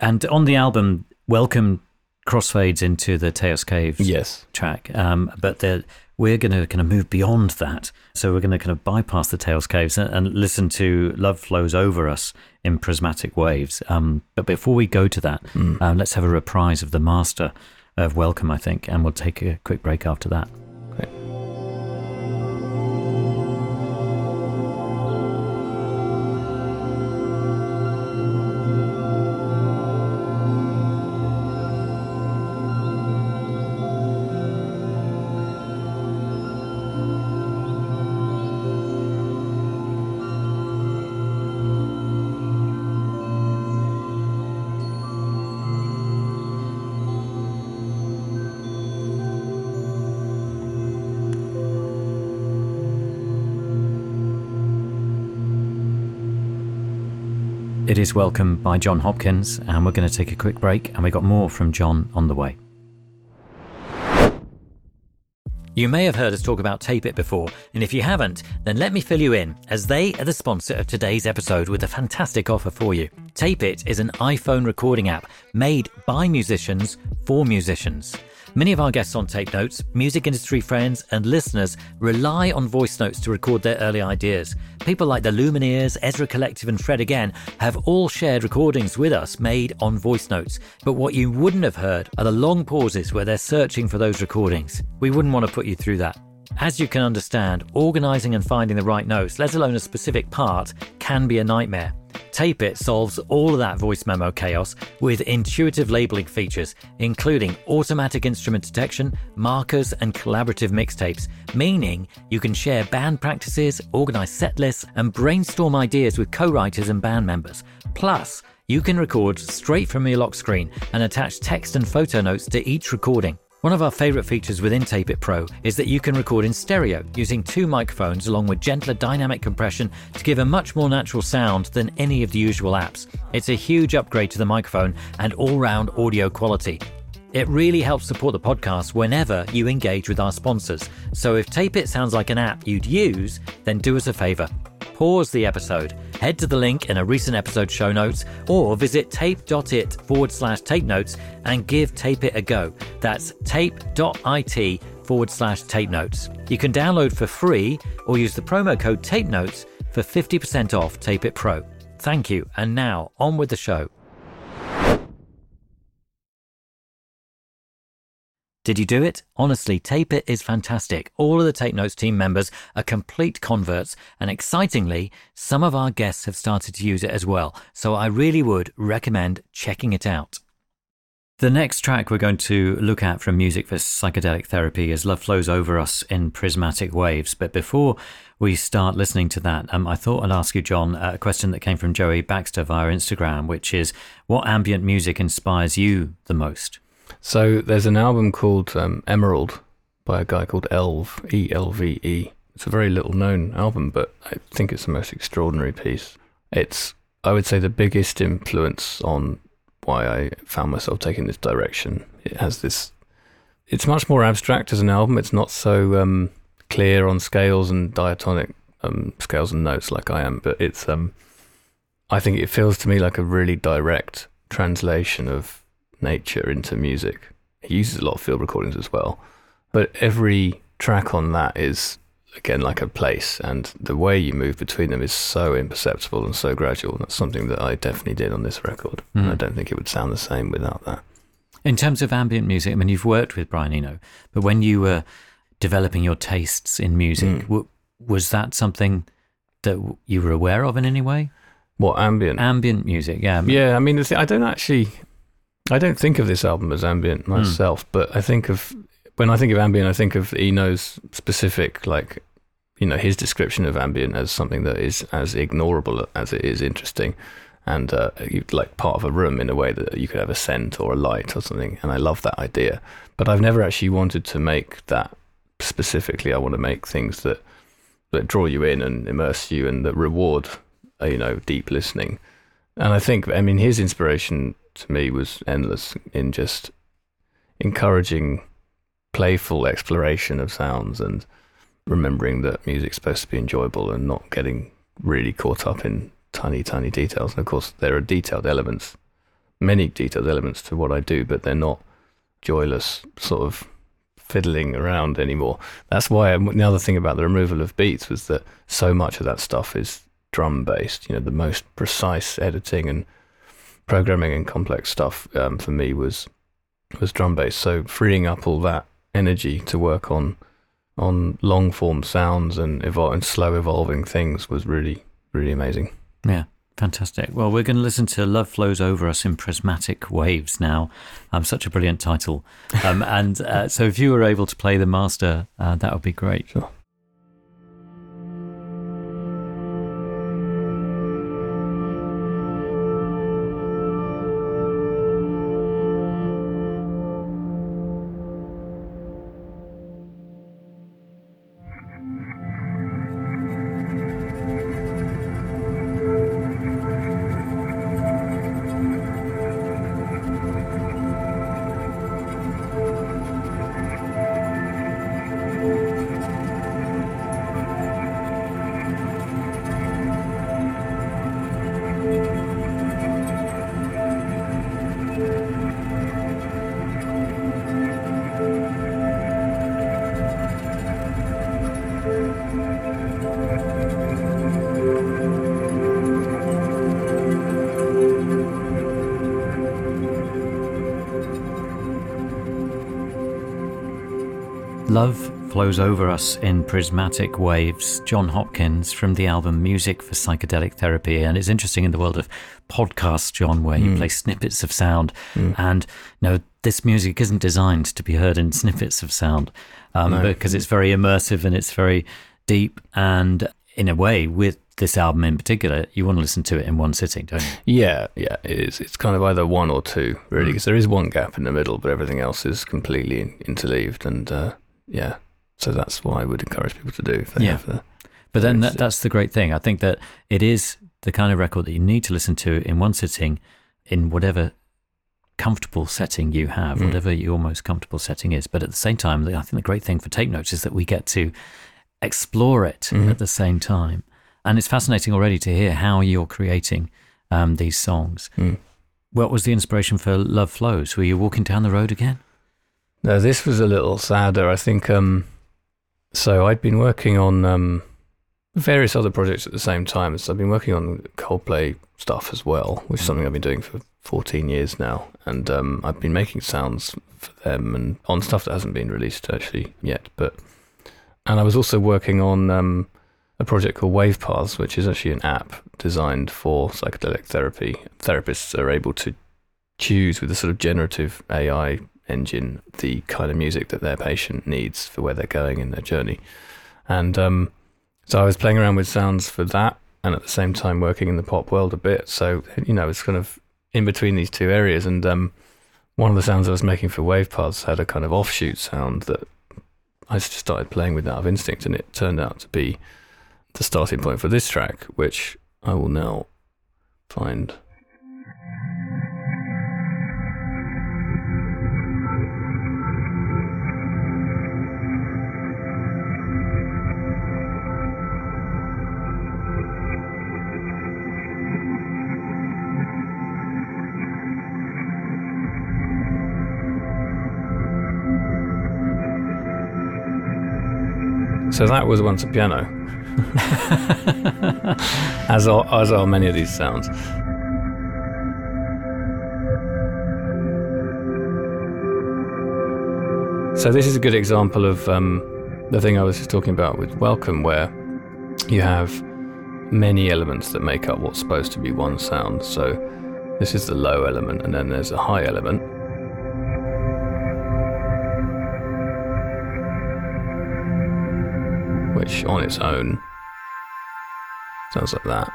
and on the album, Welcome crossfades into the Tayos Caves Yes. track, um, but the, we're going to kind of move beyond that. So we're going to kind of bypass the Tayos Caves and, and listen to Love Flows Over Us in prismatic waves. Um, but before we go to that, um, let's have a reprise of the master of Welcome, I think, and we'll take a quick break after that. It is Welcome by Jon Hopkins, and we're going to take a quick break, and we got more from Jon on the way. You may have heard us talk about Tape It before, and if you haven't, then let me fill you in, as they are the sponsor of today's episode with a fantastic offer for you. Tape It is an iPhone recording app made by musicians for musicians. Many of our guests on Tape Notes, music industry friends, and listeners rely on voice notes to record their early ideas. People like the Lumineers, Ezra Collective, and Fred Again have all shared recordings with us made on voice notes. But what you wouldn't have heard are the long pauses where they're searching for those recordings. We wouldn't want to put you through that. As you can understand, organising and finding the right notes, let alone a specific part, can be a nightmare. Tape It solves all of that voice memo chaos with intuitive labeling features, including automatic instrument detection, markers, and collaborative mixtapes, meaning you can share band practices, organize set lists, and brainstorm ideas with co writers and band members. Plus, you can record straight from your lock screen and attach text and photo notes to each recording. One of our favourite features within Tape It Pro is that you can record in stereo using two microphones along with gentler dynamic compression to give a much more natural sound than any of the usual apps. It's a huge upgrade to the microphone and all round audio quality. It really helps support the podcast whenever you engage with our sponsors. So if Tape It sounds like an app you'd use, then do us a favour. Pause the episode, head to the link in a recent episode show notes, or visit tape.it forward slash tape notes and give Tape It a go. That's tape.it forward slash tape notes. You can download for free or use the promo code tape notes for 50% off Tape It Pro. Thank you, and now on with the show. Did you do it? Honestly, Tape It is fantastic. All of the Tape Notes team members are complete converts, and excitingly, some of our guests have started to use it as well. So I really would recommend checking it out. The next track we're going to look at from Music for Psychedelic Therapy is Love Flows Over Us in Prismatic Waves. But before we start listening to that, um, I thought I'd ask you, Jon, a question that came from Joey Baxter via Instagram, which is what ambient music inspires you the most? So there's an album called um, Emerald by a guy called Elve, E L V E. It's a very little known album, but I think it's the most extraordinary piece. It's, I would say, the biggest influence on why I found myself taking this direction. It has this, it's much more abstract as an album. It's not so um, clear on scales and diatonic um, scales and notes like I am, but it's, um, I think it feels to me like a really direct translation of nature into music. He uses a lot of field recordings as well, but every track on that is again like a place, and the way you move between them is so imperceptible and so gradual. That's something that I definitely did on this record, and I don't think it would sound the same without that. In terms of ambient music, I mean, you've worked with Brian Eno, but when you were developing your tastes in music, Mm. w- was that something that w- you were aware of in any way? What ambient? Ambient music, yeah. Yeah, I mean, the thing, I don't actually, I don't think of this album as ambient myself, but I think of when I think of ambient, I think of Eno's specific, like, you know, his description of ambient as something that is as ignorable as it is interesting, and uh, like part of a room in a way that you could have a scent or a light or something. And I love that idea, but I've never actually wanted to make that specifically, I want to make things that that draw you in and immerse you and that reward, uh, you know, deep listening. And I think, I mean, his inspiration to me was endless in just encouraging playful exploration of sounds and remembering that music's supposed to be enjoyable and not getting really caught up in tiny, tiny details. And of course, there are detailed elements, many detailed elements to what I do, but they're not joyless sort of fiddling around anymore. That's why the other thing about the removal of beats was that so much of that stuff is drum based. You know, the most precise editing and programming and complex stuff um, for me was was drum bass. So freeing up all that energy to work on on long form sounds and evol- and slow evolving things was really really amazing. Yeah. Fantastic. Well, we're going to listen to Love Flows Over Us in Prismatic Waves now. Um, such a brilliant title. Um, and uh, so if you were able to play the master, uh, that would be great. Sure. Love flows over us in prismatic waves. Jon Hopkins from the album Music for Psychedelic Therapy. And it's interesting in the world of podcasts, Jon, where you mm. play snippets of sound. Mm. And you know, this music isn't designed to be heard in snippets of sound um, no. because it's very immersive and it's very deep. And in a way, with this album in particular, you want to listen to it in one sitting, don't you? Yeah, yeah, it is. It's kind of either one or two, really, because mm. there is one gap in the middle, but everything else is completely interleaved. And uh, yeah. So that's what I would encourage people to do. If they yeah. Have the, but then that, that's the great thing. I think that it is the kind of record that you need to listen to in one sitting, in whatever comfortable setting you have, mm. whatever your most comfortable setting is. But at the same time, I think the great thing for Tape Notes is that we get to explore it mm. at the same time. And it's fascinating already to hear how you're creating um, these songs. Mm. What was the inspiration for Love Flows? Were you walking down the road again? No, this was a little sadder. I think. Um, so I'd been working on um, various other projects at the same time. So I've been working on Coldplay stuff as well, which is something I've been doing for 14 years now. And um, I've been making sounds for them and on stuff that hasn't been released actually yet. But and I was also working on um, a project called Wavepaths, which is actually an app designed for psychedelic therapy. Therapists are able to choose with a sort of generative AI engine the kind of music that their patient needs for where they're going in their journey. And um, so I was playing around with sounds for that and at the same time working in the pop world a bit. So, you know, it's kind of in between these two areas. And um, one of the sounds I was making for Wavepaths had a kind of offshoot sound that I just started playing with out of instinct. And it turned out to be the starting point for this track, which I will now find So that was once a piano, as are, as are many of these sounds. So this is a good example of um, the thing I was just talking about with Welcome, where you have many elements that make up what's supposed to be one sound. So this is the low element, and then there's a high element, which on its own sounds like that.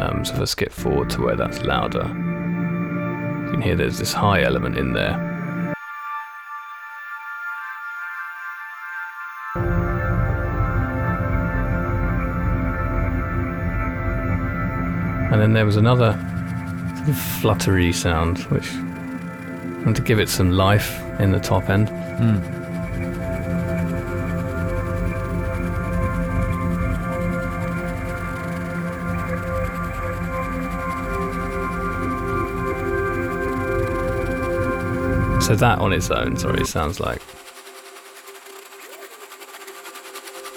Um, so if I skip forward to where that's louder, you can hear there's this high element in there. And then there was another sort of fluttery sound, which Wanted to give it some life in the top end. Mm. So that on its own, sorry, sounds like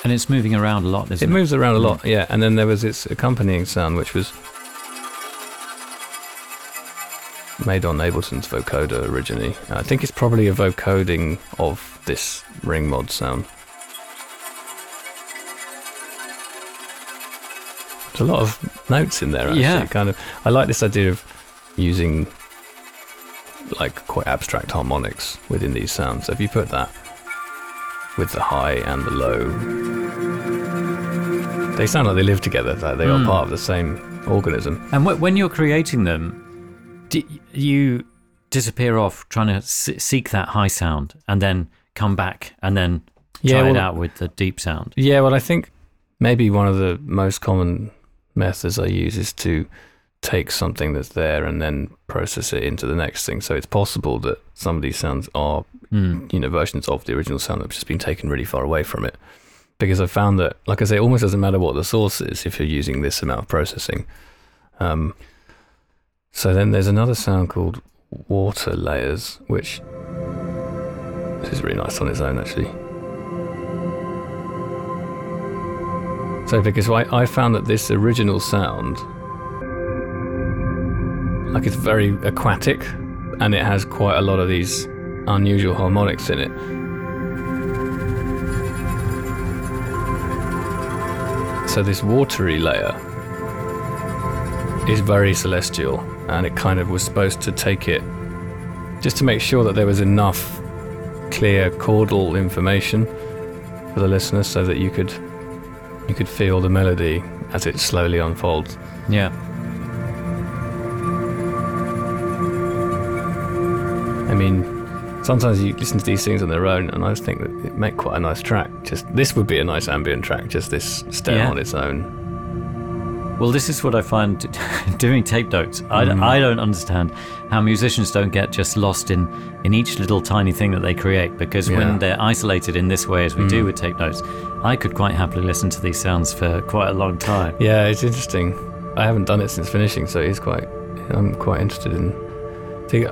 And it's moving around a lot, it isn't it? moves around a lot, yeah. And then there was its accompanying sound, which was made on Ableton's vocoder originally. I think it's probably a vocoding of this ring mod sound. There's a lot of notes in there. Actually. Yeah. kind of. I like this idea of using like quite abstract harmonics within these sounds. So if you put that with the high and the low, they sound like they live together. Like they Mm. are part of the same organism. And wh- when you're creating them, do you disappear off trying to seek that high sound and then come back and then try Yeah, it out with the deep sound? Yeah, well, I think maybe one of the most common methods I use is to take something that's there and then process it into the next thing. So it's possible that some of these sounds are, Mm. you know, versions of the original sound that have just been taken really far away from it. Because I found that, like I say, it almost doesn't matter what the source is if you're using this amount of processing. Um, so then there's another sound called water layers, which this is really nice on its own, actually. So, because I, I found that this original sound, like it's very aquatic, and it has quite a lot of these unusual harmonics in it. So, this watery layer is very celestial, and it kind of was supposed to take it just to make sure that there was enough clear chordal information for the listener so that you could you could feel the melody as it slowly unfolds. Yeah. I mean, sometimes you listen to these things on their own, and I just think that it make quite a nice track. Just this would be a nice ambient track. Just this stem Yeah. on its own. Well, this is what I find doing tape notes. I, Mm. I don't understand how musicians don't get just lost in, in each little tiny thing that they create because Yeah. when they're isolated in this way, as we do Mm. with tape notes, I could quite happily listen to these sounds for quite a long time. Yeah, it's interesting. I haven't done it since finishing, so it's quite. I'm quite interested in.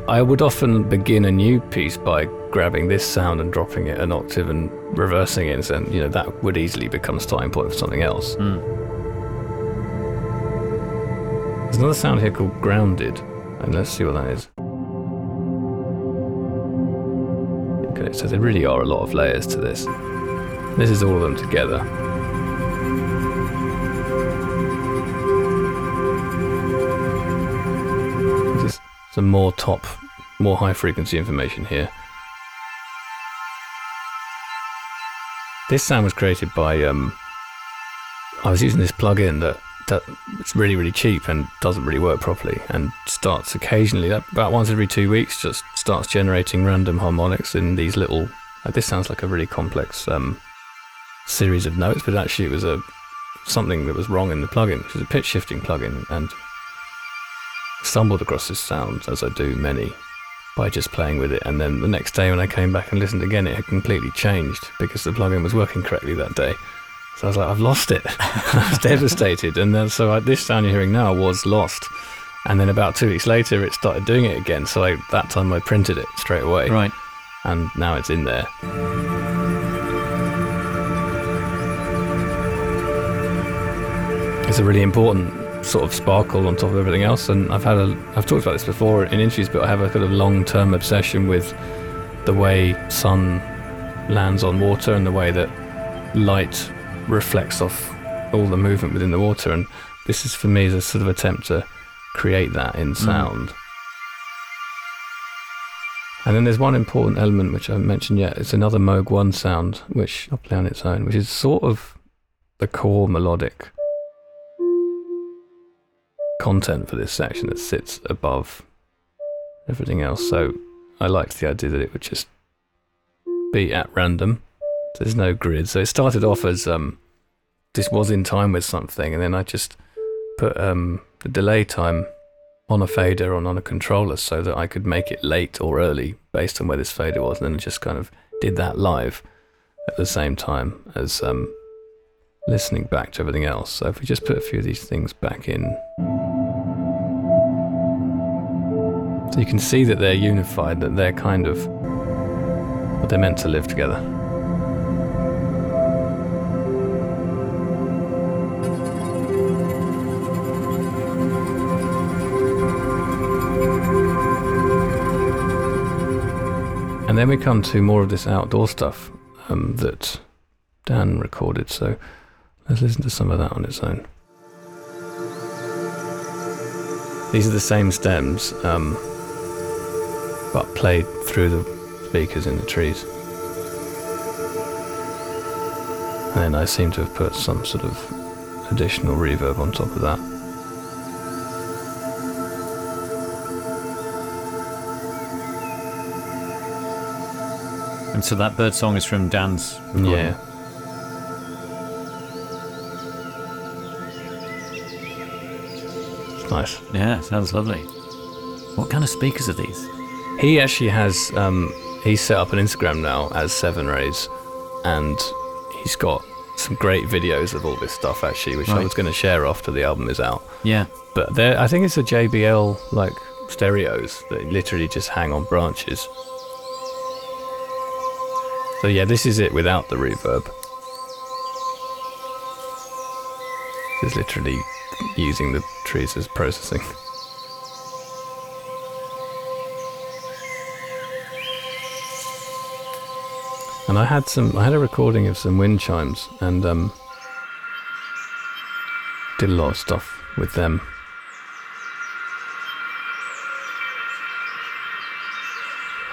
I would often begin a new piece by grabbing this sound and dropping it an octave and reversing it, and you know that would easily become a starting point for something else. Mm. There's another sound here called grounded, and let's see what that is. Okay, so there really are a lot of layers to this. This is all of them together. There's some more top, more high frequency information here. This sound was created by um, I was using this plugin that it's really really cheap and doesn't really work properly and starts occasionally about once every two weeks just starts generating random harmonics in these little like this sounds like a really complex um, series of notes but actually it was a something that was wrong in the plugin which is a pitch shifting plugin and stumbled across this sound as I do many by just playing with it. And then the next day when I came back and listened again it had completely changed because the plugin was working correctly that day so I was like, I've lost it. I was devastated. And then, so I, this sound you're hearing now was lost. And then about two weeks later, it started doing it again. So I, that time I printed it straight away. Right. And now it's in there. It's a really important sort of sparkle on top of everything else. And I've had a, I've talked about this before in interviews, but I have a kind of long term obsession with the way sun lands on water and the way that light reflects off all the movement within the water and this is for me is a sort of attempt to create that in mm. sound. And then there's one important element which I haven't mentioned yet. It's another Moog 1 sound which I'll play on its own which is sort of the core melodic content for this section that sits above everything else. So I liked the idea that it would just be at random there's no grid. So it started off as um, this was in time with something, and then I just put um, the delay time on a fader or on a controller so that I could make it late or early based on where this fader was, and then just kind of did that live at the same time as um, listening back to everything else. So if we just put a few of these things back in. So you can see that they're unified, that they're kind of, but they're meant to live together. And then we come to more of this outdoor stuff um, that Dan recorded. So let's listen to some of that on its own. These are the same stems, um, but played through the speakers in the trees. And I seem to have put some sort of additional reverb on top of that. And so that bird song is from Dan's. recording. Yeah. Nice. Yeah, sounds lovely. What kind of speakers are these? He actually has um, he's set up an Instagram now as Seven Rays, and he's got some great videos of all this stuff actually, which I was going to share after the album is out. Yeah. But there, I think it's a JBL like stereos that literally just hang on branches. So yeah, this is it without the reverb. It's literally using the trees as processing. And I had some, I had a recording of some wind chimes, and um, did a lot of stuff with them.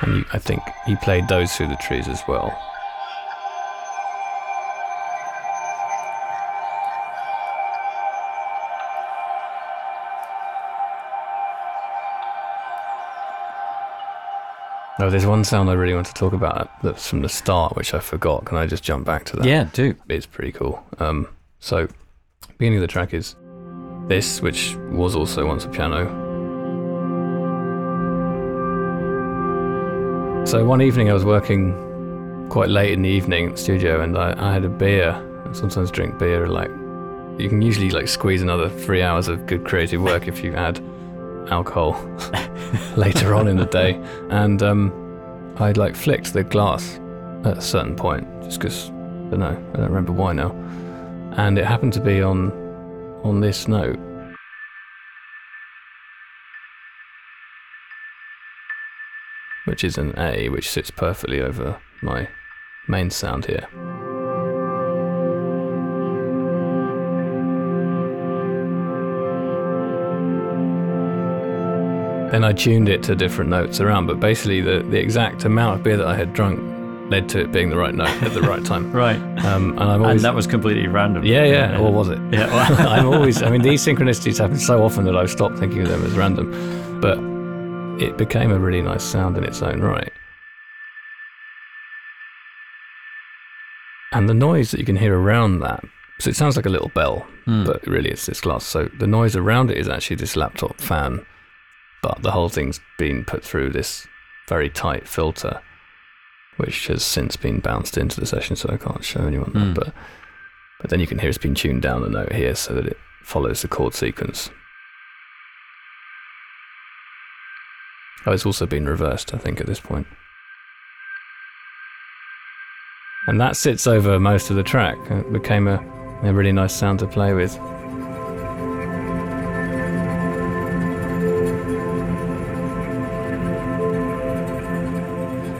And you, I think he played those through the trees as well. Oh, there's one sound I really want to talk about that's from the start, which I forgot. Can I just jump back to that? Yeah, do. it's pretty cool. Um, so, beginning of the track is this, which was also once a piano. So one evening I was working quite late in the evening at the studio, and I, I had a beer. I sometimes drink beer. Like you can usually like squeeze another three hours of good creative work if you add alcohol later on in the day. And um, I'd like flicked the glass at a certain point, just because I don't know, I don't remember why now. And it happened to be on on this note. Which is an A, which sits perfectly over my main sound here. Then I tuned it to different notes around, but basically the, the exact amount of beer that I had drunk led to it being the right note at the right time. Right. Um, and I'm And that was completely random. yeah, yeah, or was it? Yeah. well- I'm always. I mean, these synchronicities happen so often that I've stopped thinking of them as random. But it became a really nice sound in its own right. And the noise that you can hear around that, so it sounds like a little bell, Hmm. but really it's this glass. So the noise around it is actually this laptop fan, but the whole thing's been put through this very tight filter, which has since been bounced into the session, so I can't show anyone Hmm. that. But but then you can hear it's been tuned down a note here so that it follows the chord sequence. Oh, it's also been reversed, I think, at this point. And that sits over most of the track. It became a, a really nice sound to play with.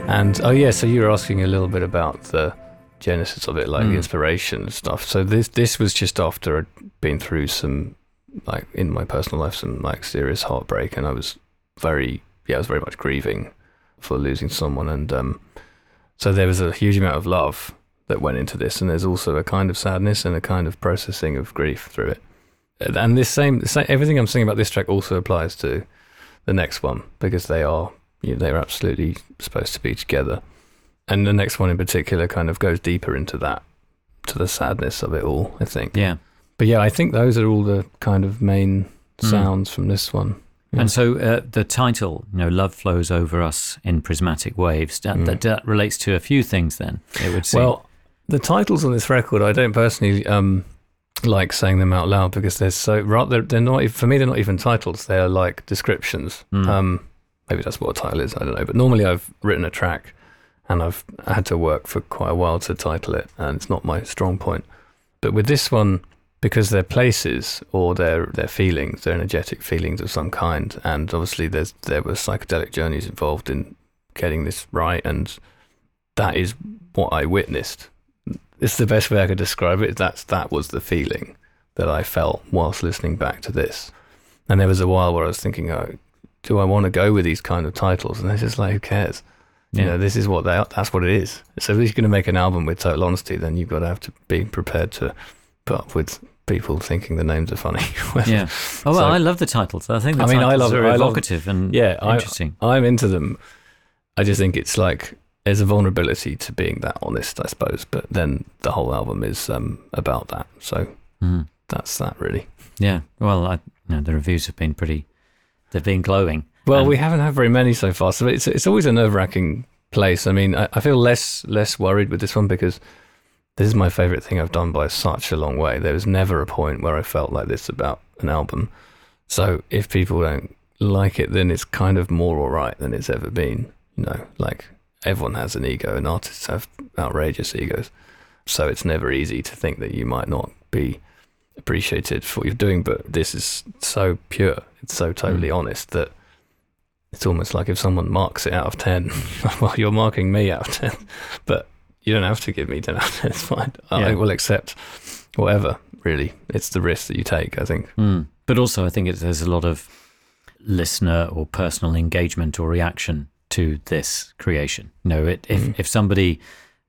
And oh yeah, so you were asking a little bit about the genesis of it, like the Mm. inspiration and stuff. So this this was just after I'd been through some like in my personal life some like serious heartbreak and I was very yeah, I was very much grieving for losing someone and um so there was a huge amount of love that went into this and there's also a kind of sadness and a kind of processing of grief through it. And this same, same everything I'm saying about this track also applies to the next one because they are you know, they're absolutely supposed to be together. And the next one in particular kind of goes deeper into that, to the sadness of it all, I think. Yeah. But yeah, I think those are all the kind of main sounds from this one. And so uh, the title, you know, "Love Flows Over Us in Prismatic Waves," that, Mm. that, that relates to a few things. Then it would seem. Well, the titles on this record, I don't personally um, like saying them out loud because they're so rather they're not for me. They're not even titles. They're like descriptions. Mm. Um, maybe that's what a title is. I don't know. But normally, I've written a track, and I've had to work for quite a while to title it, and it's not my strong point. But with this one, because they're places or they're they're feelings, they're energetic feelings of some kind, and obviously there's there were psychedelic journeys involved in getting this right, and that is what I witnessed. It's the best way I could describe it. That's that was the feeling that I felt whilst listening back to this. And there was a while where I was thinking, oh, do I want to go with these kind of titles? And it's just like, who cares? You Yeah. know, this is what they are. That's what it is. So if you're going to make an album with total honesty, then you've got to have to be prepared to put up with people thinking the names are funny. yeah. Oh well, So- I love the titles. I think the I mean, I love- are I love- evocative and yeah, interesting. I'm into them. I just think it's like there's a vulnerability to being that honest, I suppose. But then the whole album is um, about that. So Mhm. that's that really. Yeah. Well, I, you know, the reviews have been pretty. They've been glowing. Well, And- we haven't had very many so far, so it's it's always a nerve wracking place. I mean, I, I feel less less worried with this one because this is my favorite thing I've done by such a long way. There was never a point where I felt like this about an album. So if people don't like it, then it's kind of more alright than it's ever been. You know, like everyone has an ego, and artists have outrageous egos. So it's never easy to think that you might not be appreciated for what you're doing. But this is so pure, it's so totally Mm. honest that it's almost like if someone marks it out of 10, well, you're marking me out of 10, but you don't have to give me 10 out of 10. It's fine. I will accept whatever, really. It's the risk that you take, I think. Mm. But also, I think it's, there's a lot of listener or personal engagement or reaction to this creation. You know, it, if Mm. if somebody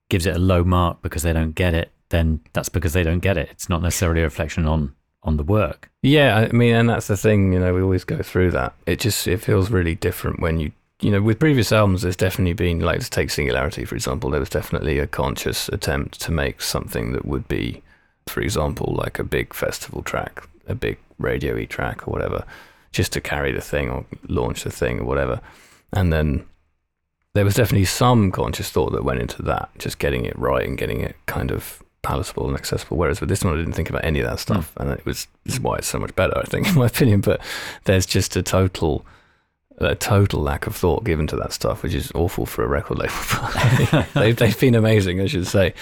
gives it a low mark because they don't get it, then that's because they don't get it. It's not necessarily a reflection on on the work. Yeah, I mean, and that's the thing, you know, we always go through that. It just, it feels really different when you, you know, with previous albums, there's definitely been, like, let's take Singularity, for example, there was definitely a conscious attempt to make something that would be, for example, like a big festival track, a big radio y track or whatever, just to carry the thing or launch the thing or whatever. And then there was definitely some conscious thought that went into that, just getting it right and getting it kind of palatable and accessible. Whereas with this one, I didn't think about any of that stuff, hmm. and it was this is why it's so much better, I think, in my opinion. But there's just a total, a total lack of thought given to that stuff, which is awful for a record label. They've they've been amazing, I should say.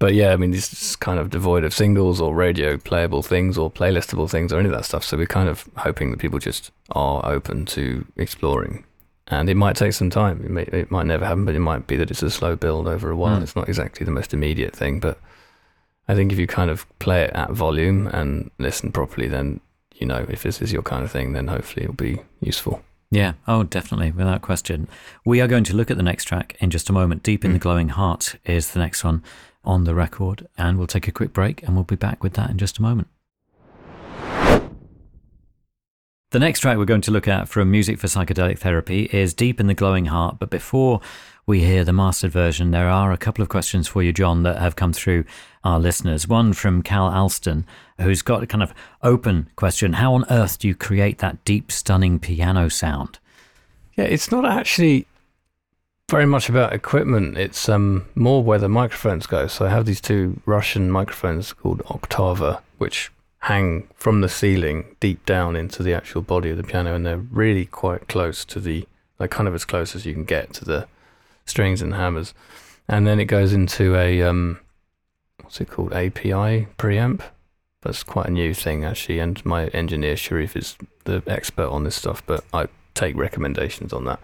But yeah, I mean, this is kind of devoid of singles or radio playable things or playlistable things or any of that stuff. So we're kind of hoping that people just are open to exploring. And it might take some time. It, may, it might never happen, but it might be that it's a slow build over a while. Mm. It's not exactly the most immediate thing, but I think if you kind of play it at volume and listen properly, then you know if this is your kind of thing, then hopefully it'll be useful. Yeah, oh, definitely, without question. We are going to look at the next track in just a moment. Deep in the Mm. Glowing Heart is the next one on the record, and we'll take a quick break and we'll be back with that in just a moment. The next track we're going to look at from Music for Psychedelic Therapy is Deep in the Glowing Heart. But before we hear the mastered version, there are a couple of questions for you, Jon, that have come through our listeners. One from Cal Alston, who's got a kind of open question How on earth do you create that deep, stunning piano sound? Yeah, it's not actually very much about equipment. It's um, more where the microphones go. So I have these two Russian microphones called Octava, which hang from the ceiling deep down into the actual body of the piano, and they're really quite close to the, like kind of as close as you can get to the strings and hammers. And then it goes into a, um, what's it called, API preamp. That's quite a new thing actually, and my engineer Sharif is the expert on this stuff, but I take recommendations on that.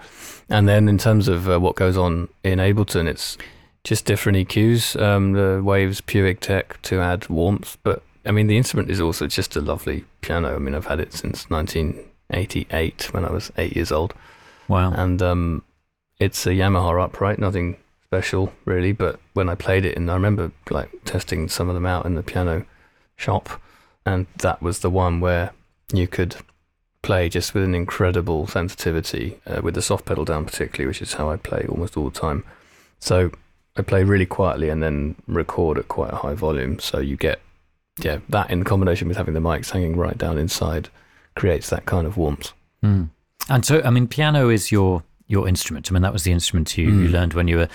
And then in terms of uh, what goes on in Ableton, it's just different EQs. Um, the Waves PuigTec to add warmth, but I mean the instrument is also just a lovely piano. I mean I've had it since 1988 when I was eight years old, Wow. and um, it's a Yamaha upright, nothing special really. But when I played it, and I remember like testing some of them out in the piano shop, and that was the one where you could play just with an incredible sensitivity uh, with the soft pedal down particularly which is how I play almost all the time so I play really quietly and then record at quite a high volume so you get yeah that in combination with having the mics hanging right down inside creates that kind of warmth. Mm. And so, I mean, piano is your your instrument. I mean, that was the instrument you, mm. you learned when you were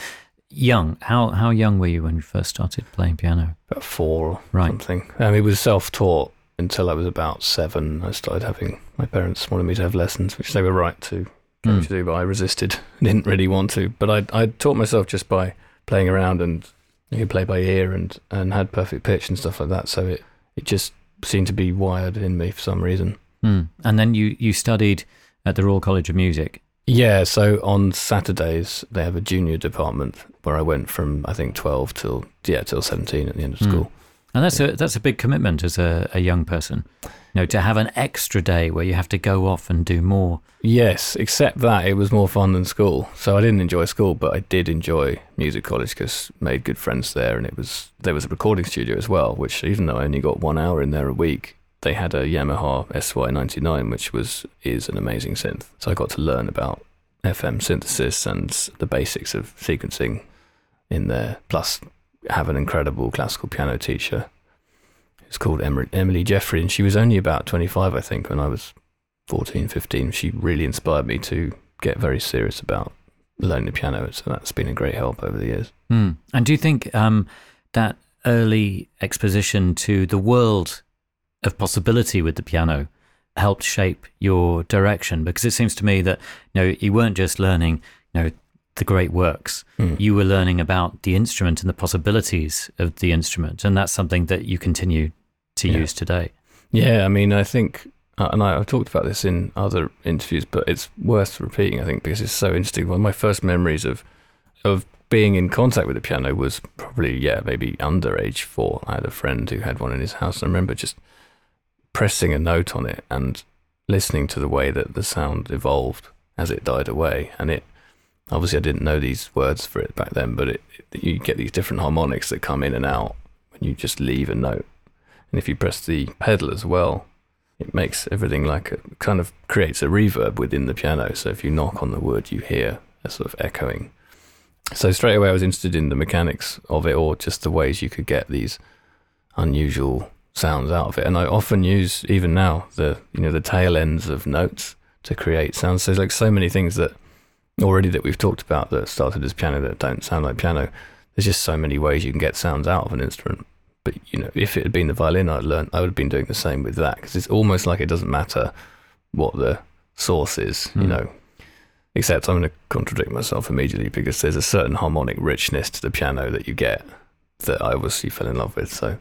young. How how young were you when you first started playing piano? About four or right. something. Um, it was self taught until I was about seven. I started having my parents wanted me to have lessons, which they were right to mm. to do, but I resisted. Didn't really want to. But I I taught myself just by playing around and you could play by ear and and had perfect pitch and stuff like that. So it it just seemed to be wired in me for some reason. Mm. And then you you studied at the Royal College of Music. Yeah, so on Saturdays they have a junior department where I went from I think twelve till yeah till seventeen at the end of hmm. school. Mm. And that's a that's a big commitment as a, a young person. You know, to have an extra day where you have to go off and do more. Yes, except that it was more fun than school. So I didn't enjoy school, but I did enjoy music college because made good friends there, and it was there was a recording studio as well. Which even though I only got one hour in there a week, they had a Yamaha SY99, which was is an amazing synth. So I got to learn about FM synthesis and the basics of sequencing in there. Plus, have an incredible classical piano teacher. It's called Emily Jeffrey, and she was only about 25, I think, when I was 14, 15. She really inspired me to get very serious about learning the piano. So that's been a great help over the years. Mm. And do you think um, that early exposition to the world of possibility with the piano helped shape your direction? Because it seems to me that you know you weren't just learning you know the great works. Mm. You were learning about the instrument and the possibilities of the instrument, and that's something that you continue to yeah. use today. Yeah, I mean, I think, uh, and I, have talked about this in other interviews, but it's worth repeating. I think because it's so interesting. One of my first memories of of being in contact with the piano was probably yeah maybe under age four. I had a friend who had one in his house, and I remember just pressing a note on it and listening to the way that the sound evolved as it died away. And it obviously I didn't know these words for it back then, but it, it, you get these different harmonics that come in and out when you just leave a note. And if you press the pedal as well, it makes everything like a kind of creates a reverb within the piano. So if you knock on the wood, you hear a sort of echoing. So straight away, I was interested in the mechanics of it, or just the ways you could get these unusual sounds out of it. And I often use even now the you know the tail ends of notes to create sounds. So there's like so many things that already that we've talked about that started as piano that don't sound like piano. There's just so many ways you can get sounds out of an instrument. But you know, if it had been the violin I'd learned, I would have been doing the same with that because it's almost like it doesn't matter what the source is. Mm. You hmm. know, except I'm going to contradict myself immediately because there's a certain harmonic richness to the piano that you get that I obviously fell in love with. So,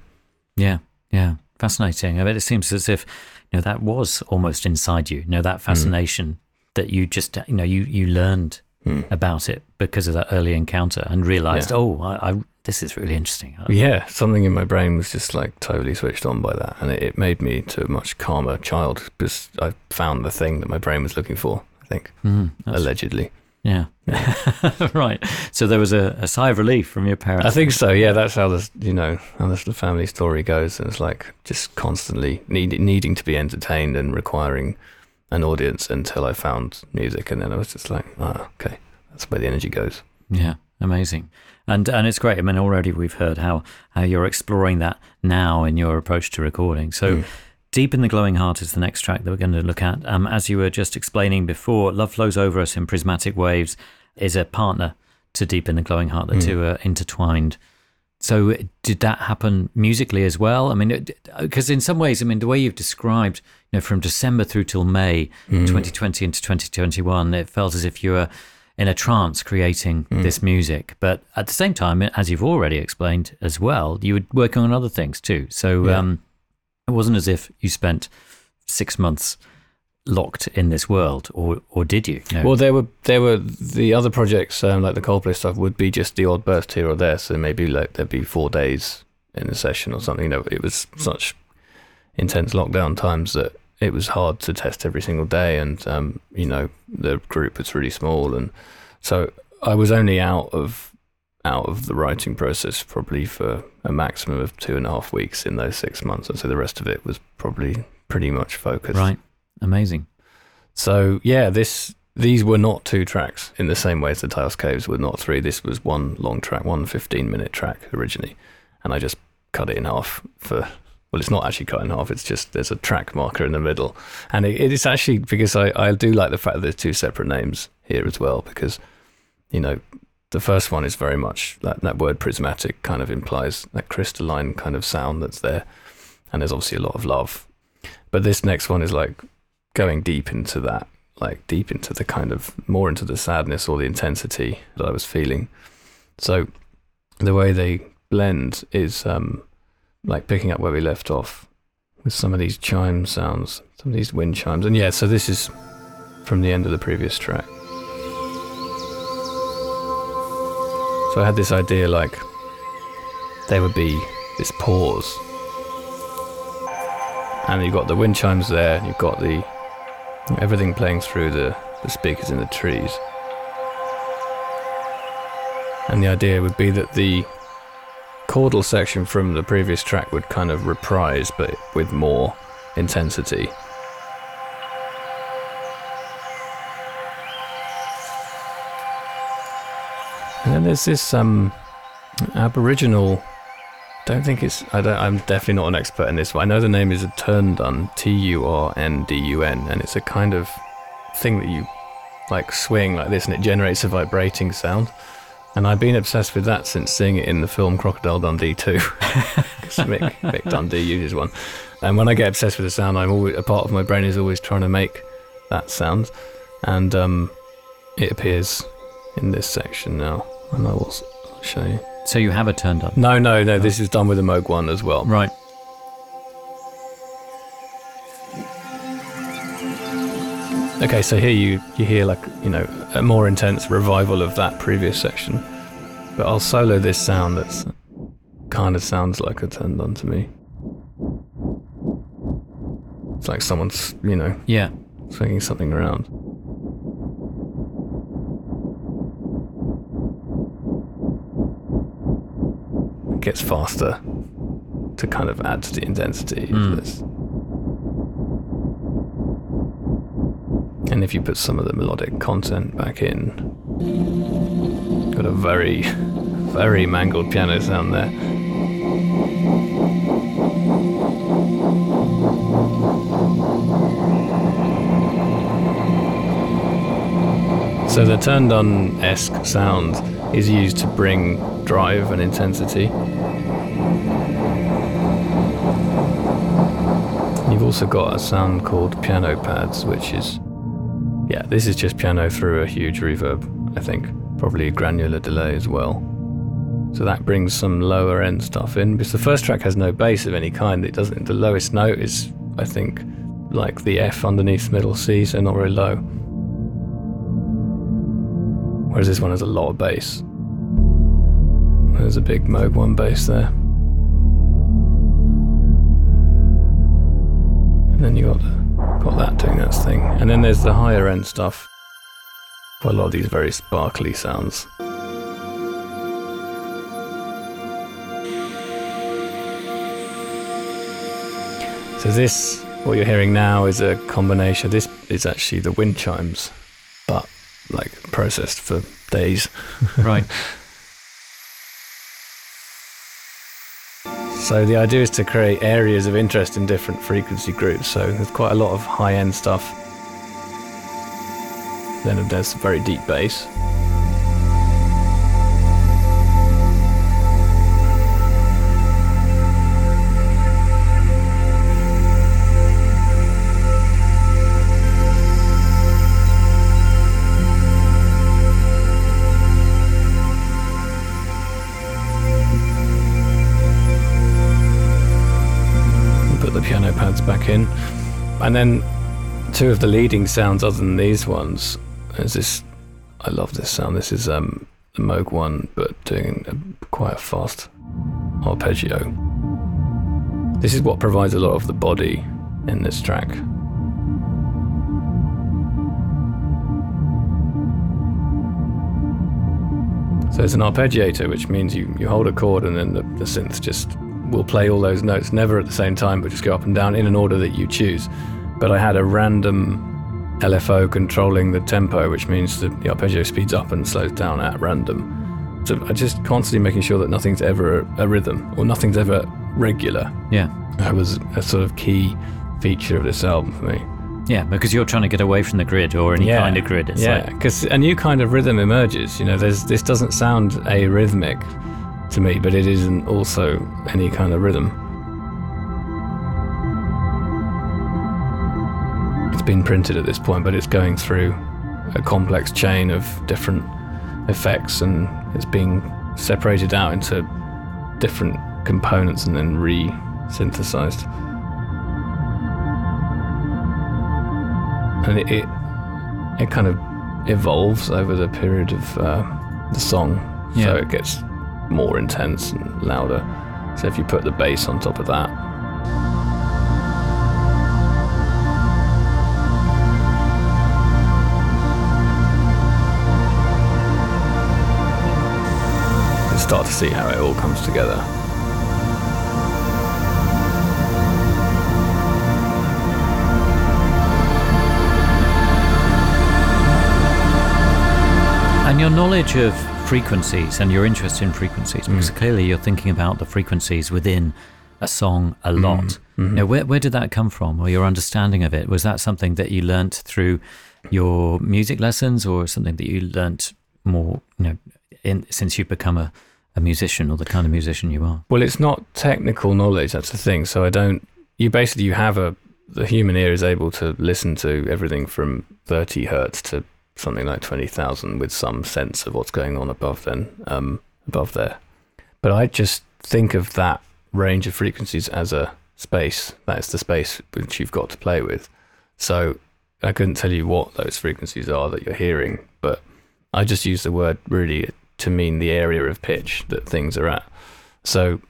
yeah, yeah, fascinating. I mean, it seems as if you know that was almost inside you. You know that hmm. fascination mm. that you just you know you you learned mm. about it because of that early encounter and realized, yeah. oh, I, I, this is really interesting. Yeah, something in my brain was just like totally switched on by that, and it, it made me to a much calmer child because I found the thing that my brain was looking for. I think mm, allegedly. Yeah. right. So there was a, a, sigh of relief from your parents. I think so. Yeah, that's how the you know how the family story goes. And it's like just constantly need, needing to be entertained and requiring an audience until I found music, and then I was just like, ah, okay, that's where the energy goes. Yeah, amazing. And and it's great. I mean, already we've heard how how you're exploring that now in your approach to recording. So. Mm Deep in the Glowing Heart is the next track that we're going to look at. Um, as you were just explaining before, Love Flows Over Us in Prismatic Waves is a partner to Deep in the Glowing Heart. The mm. two are intertwined. So, did that happen musically as well? I mean, because in some ways, I mean, the way you've described, you know, from December through till May mm. 2020 into 2021, it felt as if you were in a trance creating mm. this music. But at the same time, as you've already explained as well, you were working on other things too. So, yeah. um, it wasn't as if you spent six months locked in this world, or or did you? No. Well, there were there were the other projects um, like the Coldplay stuff would be just the odd burst here or there. So maybe like there'd be four days in a session or something. You know, it was such intense lockdown times that it was hard to test every single day, and um, you know the group was really small, and so I was only out of out of the writing process probably for a maximum of two and a half weeks in those six months. And so the rest of it was probably pretty much focused. Right. Amazing. So yeah, this these were not two tracks in the same way as the Tayos Caves were not three. This was one long track, one 15 minute track originally. And I just cut it in half for well, it's not actually cut in half. It's just there's a track marker in the middle, and it, it is actually because I, I do like the fact that there's two separate names here as well because you know the first one is very much that that word prismatic kind of implies that crystalline kind of sound that's there, and there's obviously a lot of love, but this next one is like going deep into that, like deep into the kind of more into the sadness or the intensity that I was feeling. So the way they blend is um, like picking up where we left off with some of these chime sounds, some of these wind chimes. And yeah, so this is from the end of the previous track. So I had this idea like there would be this pause. And you've got the wind chimes there, you've got the everything playing through the, the speakers in the trees. And the idea would be that the chordal section from the previous track would kind of reprise, but with more intensity. And then there's this um, Aboriginal. Don't think it's. I. I'm definitely not an expert in this. But I know the name is a turndun, T U R N D U N, and it's a kind of thing that you like swing like this, and it generates a vibrating sound. And I've been obsessed with that since seeing it in the film Crocodile Dundee 2. Mick, Mick Dundee uses one. And when I get obsessed with a sound, I'm always a part of my brain is always trying to make that sound. And um, it appears in this section now. And I will show you. So you have a turndun? No, no, no. This is done with a Moog one as well. Right. Okay, so here you you hear like you know a more intense revival of that previous section, but I'll solo this sound that's kind of sounds like a turndun to me. It's like someone's you know Yeah. swinging something around. Gets faster to kind of add to the intensity Mm. of this. And if you put some of the melodic content back in, got a very, very mangled piano sound there. So the turndun esque sound is used to bring drive and intensity. You've also got a sound called piano pads, which is, yeah, this is just piano through a huge reverb, I think. Probably a granular delay as well. So that brings some lower end stuff in because the first track has no bass of any kind. It doesn't. The lowest note is, I think, like the F underneath middle C, so not very low. Whereas this one has a lot of bass. There's a big Moog one bass there. And then you got got that doing that thing. And then there's the higher end stuff. Quite a lot of these very sparkly sounds. So this, what you're hearing now, is a combination. This is actually the wind chimes, but like processed for days. Right. So the idea is to create areas of interest in different frequency groups. So there's quite a lot of high-end stuff. Then there's very deep bass. And then two of the leading sounds other than these ones is this I love this sound. This is um the Moog one but doing a, quite a fast arpeggio. This is what provides a lot of the body in this track. So it's an arpeggiator, which means you, you hold a chord and then the, the synth just will play all those notes, never at the same time, but just go up and down in an order that you choose. But I had a random LFO controlling the tempo, which means that the arpeggio speeds up and slows down at random. So I just constantly making sure that nothing's ever a, rhythm or nothing's ever regular. Yeah. That was a sort of key feature of this album for me. Yeah, because you're trying to get away from the grid or any Yeah. kind of grid. It's yeah, like, because a new kind of rhythm emerges. You know, there's this doesn't sound arrhythmic to me, but it isn't also any kind of rhythm. Been printed at this point, but it's going through a complex chain of different effects, and it's being separated out into different components and then re-synthesized. And it, it it kind of evolves over the period of uh, the song, so it gets more intense and louder. So if you put the bass on top of that, start to see how it all comes together. and your knowledge of frequencies and your interest in frequencies, because Mm. clearly you're thinking about the frequencies within a song a lot. Mhm. Now, where, where did that come from, or your understanding of it? Was that something that you learnt through your music lessons, or something that you learnt more, you know, in, since you've become a, a musician or the kind of musician you are? Well, it's not technical knowledge. That's the thing. So I don't. You basically you have a the human ear is able to listen to everything from 30 hertz to something like 20,000 with some sense of what's going on above then um, above there. But I just think of that range of frequencies as a space. That's the space which you've got to play with. So I couldn't tell you what those frequencies are that you're hearing, but I just use the word really to mean the area of pitch that things are at. So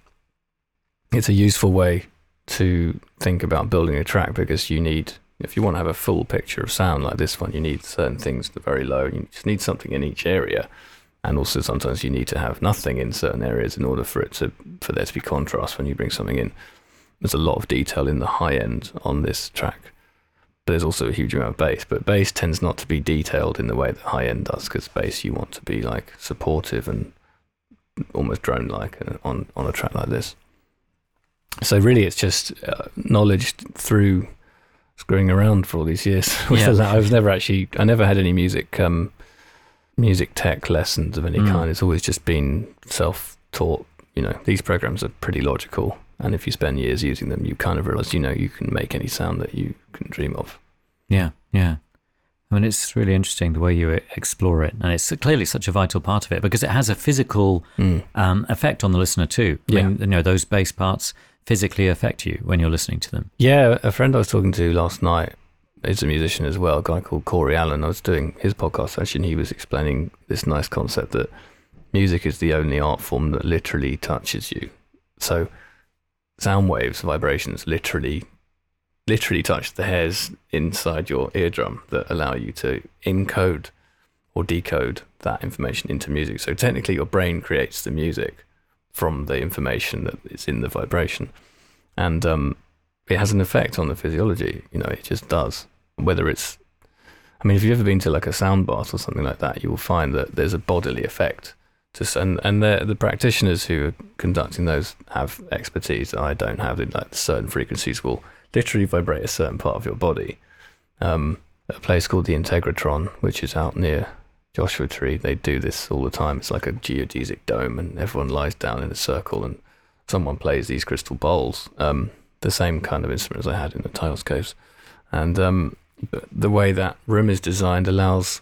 it's a useful way to think about building a track because you need, if you want to have a full picture of sound like this one, you need certain things that are very low. You just need something in each area. And also sometimes you need to have nothing in certain areas in order for it to for there to be contrast when you bring something in. There's a lot of detail in the high end on this track. But there's also a huge amount of bass. But bass tends not to be detailed in the way that high end does, because bass you want to be like supportive and almost drone like on on a track like this. So really, it's just uh, knowledge through screwing around for all these years. Yeah. I was never actually, I never had any music, um, music tech lessons of any Mm. kind. It's always just been self-taught. You know, these programs are pretty logical, and if you spend years using them, you kind of realize, you know, you can make any sound that you can dream of. Yeah, yeah. I mean, it's really interesting the way you explore it, and it's clearly such a vital part of it because it has a physical Mm. um, effect on the listener too. Yeah. you know, those bass parts physically affect you when you're listening to them. Yeah, a friend I was talking to last night is a musician as well, a guy called Corey Allen. I was doing his podcast actually, and he was explaining this nice concept that music is the only art form that literally touches you. So sound waves, vibrations literally literally touch the hairs inside your eardrum that allow you to encode or decode that information into music. So technically your brain creates the music from the information that is in the vibration. And um, it has an effect on the physiology. You know, it just does. Whether it's, I mean, if you've ever been to like a sound bath or something like that, you will find that there's a bodily effect. S- and and the the practitioners who are conducting those have expertise that I don't have. In like certain frequencies will literally vibrate a certain part of your body. Um, a place called the Integratron, which is out near Joshua Tree, they do this all the time. It's like a geodesic dome, and everyone lies down in a circle, and someone plays these crystal bowls, um, the same kind of instruments I had in the Tayos Caves. And um, the way that room is designed allows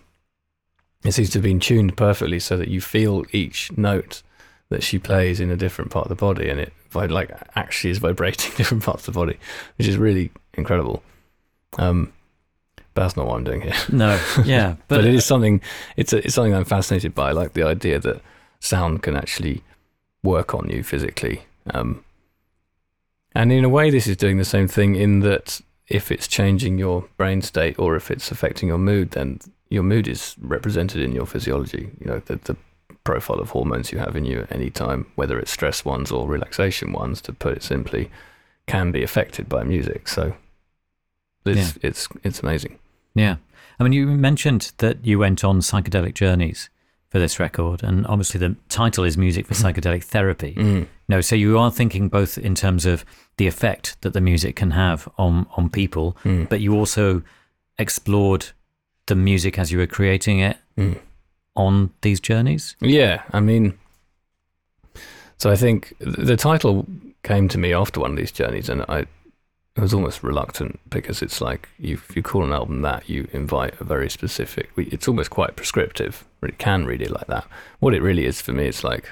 it seems to have been tuned perfectly so that you feel each note that she plays in a different part of the body, and it like actually is vibrating different parts of the body, which is really incredible. Um, but that's not what I'm doing here No, yeah, but, but, it is something it's a, it's something I'm fascinated by like the idea that sound can actually work on you physically um, and in a way this is doing the same thing in that if it's changing your brain state or if it's affecting your mood then your mood is represented in your physiology you know the, the profile of hormones you have in you at any time whether it's stress ones or relaxation ones to put it simply can be affected by music so it's it's it's amazing Yeah. I mean, you mentioned that you went on psychedelic journeys for this record, and obviously the title is Music for Psychedelic Therapy. Mm. No, so you are thinking both in terms of the effect that the music can have on on people, Mm. but you also explored the music as you were creating it Mm. on these journeys. Yeah, I mean, so I think the title came to me after one of these journeys, and I was almost reluctant because it's like you, if you call an album that, you invite a very specific. It's almost quite prescriptive. It can read it like that. What it really is for me, it's like